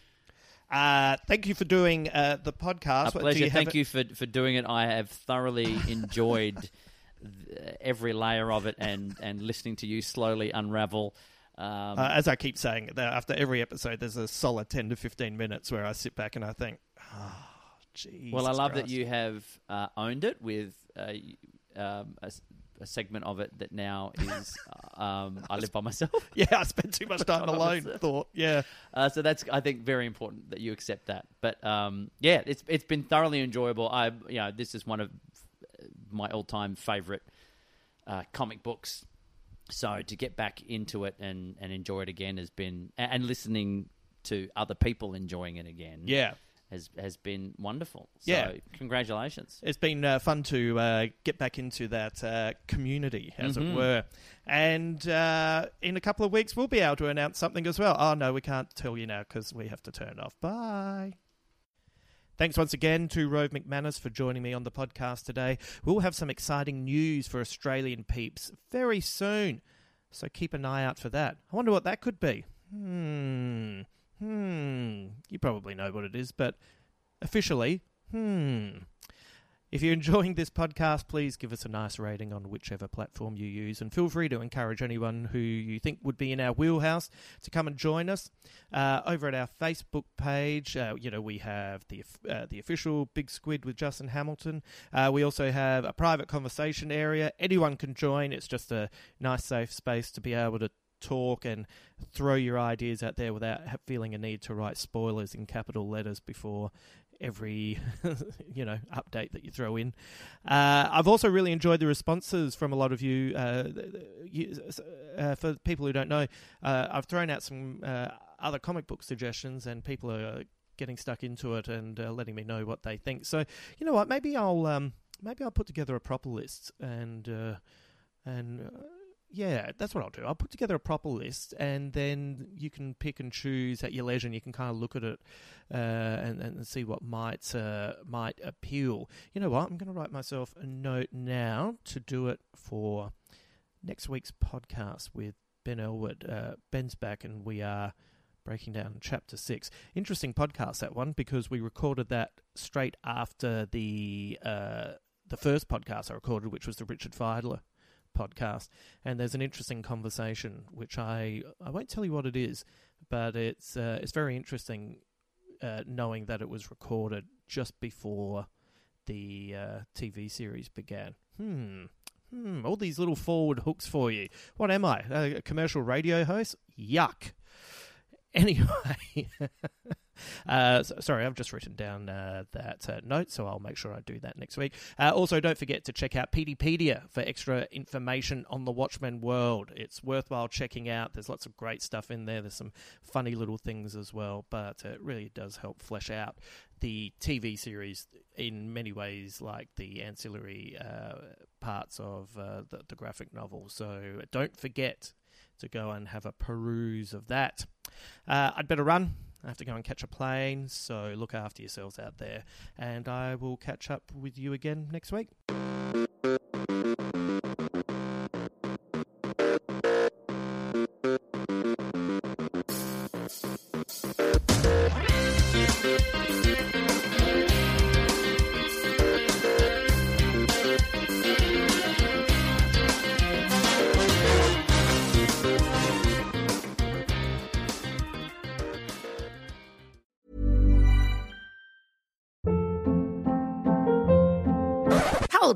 Uh, thank you for doing uh, the podcast. A pleasure. have Thank it- you for for doing it. I have thoroughly enjoyed every layer of it, and and listening to you slowly unravel. Um, Uh, as I keep saying, after every episode, there's a solid ten to fifteen minutes where I sit back and I think, oh, Jesus well, I love Christ." that you have uh, owned it with uh, um, a, a segment of it that now is uh, um, I live by myself. Yeah, I spend too much time alone. Thought, yeah, Uh, so that's I think very important that you accept that. But um, yeah, it's it's been thoroughly enjoyable. I you know this is one of my all time favorite uh, comic books. So to get back into it and, and enjoy it again has been and listening to other people enjoying it again. yeah. Has has been wonderful. So Yeah. congratulations. It's been uh, fun to uh, get back into that uh, community, as Mm-hmm. it were. And uh, in a couple of weeks, we'll be able to announce something as well. Oh, no, we can't tell you now because we have to turn it off. Bye. Thanks once again to Rove McManus for joining me on the podcast today. We'll have some exciting news for Australian peeps very soon, so keep an eye out for that. I wonder what that could be. Hmm. Hmm. You probably know what it is, but officially, hmm. If you're enjoying this podcast, please give us a nice rating on whichever platform you use, and feel free to encourage anyone who you think would be in our wheelhouse to come and join us uh, over at our Facebook page. Uh, you know, we have the uh, the official Big Squid with Justin Hamilton. Uh, we also have a private conversation area. Anyone can join. It's just a nice, safe space to be able to talk and throw your ideas out there without feeling a need to write spoilers in capital letters before every you know update that you throw in. Uh, I've also really enjoyed the responses from a lot of you. Uh, you uh, for people who don't know, uh, I've thrown out some uh, other comic book suggestions, and people are getting stuck into it and uh, letting me know what they think. So you know what? Maybe I'll um, maybe I'll put together a proper list and and. Yeah, that's what I'll do. I'll put together a proper list, and then you can pick and choose at your leisure. and You can kind of look at it uh, and, and see what might uh, might appeal. You know what? I'm going to write myself a note now to do it for next week's podcast with Ben Elwood. Uh, Ben's back, and we are breaking down chapter six. Interesting podcast that one because we recorded that straight after the uh, the first podcast I recorded, which was the Richard Fidler podcast and there's an interesting conversation which I I won't tell you what it is but it's uh, it's very interesting uh, knowing that it was recorded just before the uh, TV series began. Hmm. Hmm. All these little forward hooks for you. What am I? A commercial radio host? Yuck. Anyway uh, s- sorry, I've just written down uh, that uh, note, so I'll make sure I do that next week. Uh, also, don't forget to check out Peteypedia for extra information on the Watchmen world. It's worthwhile checking out. There's lots of great stuff in there. There's some funny little things as well, but it really does help flesh out the TV series in many ways, like the ancillary uh, parts of the, the graphic novel. So don't forget to go and have a peruse of that. Uh, I'd better run. I have to go and catch a plane, so look after yourselves out there. And I will catch up with you again next week.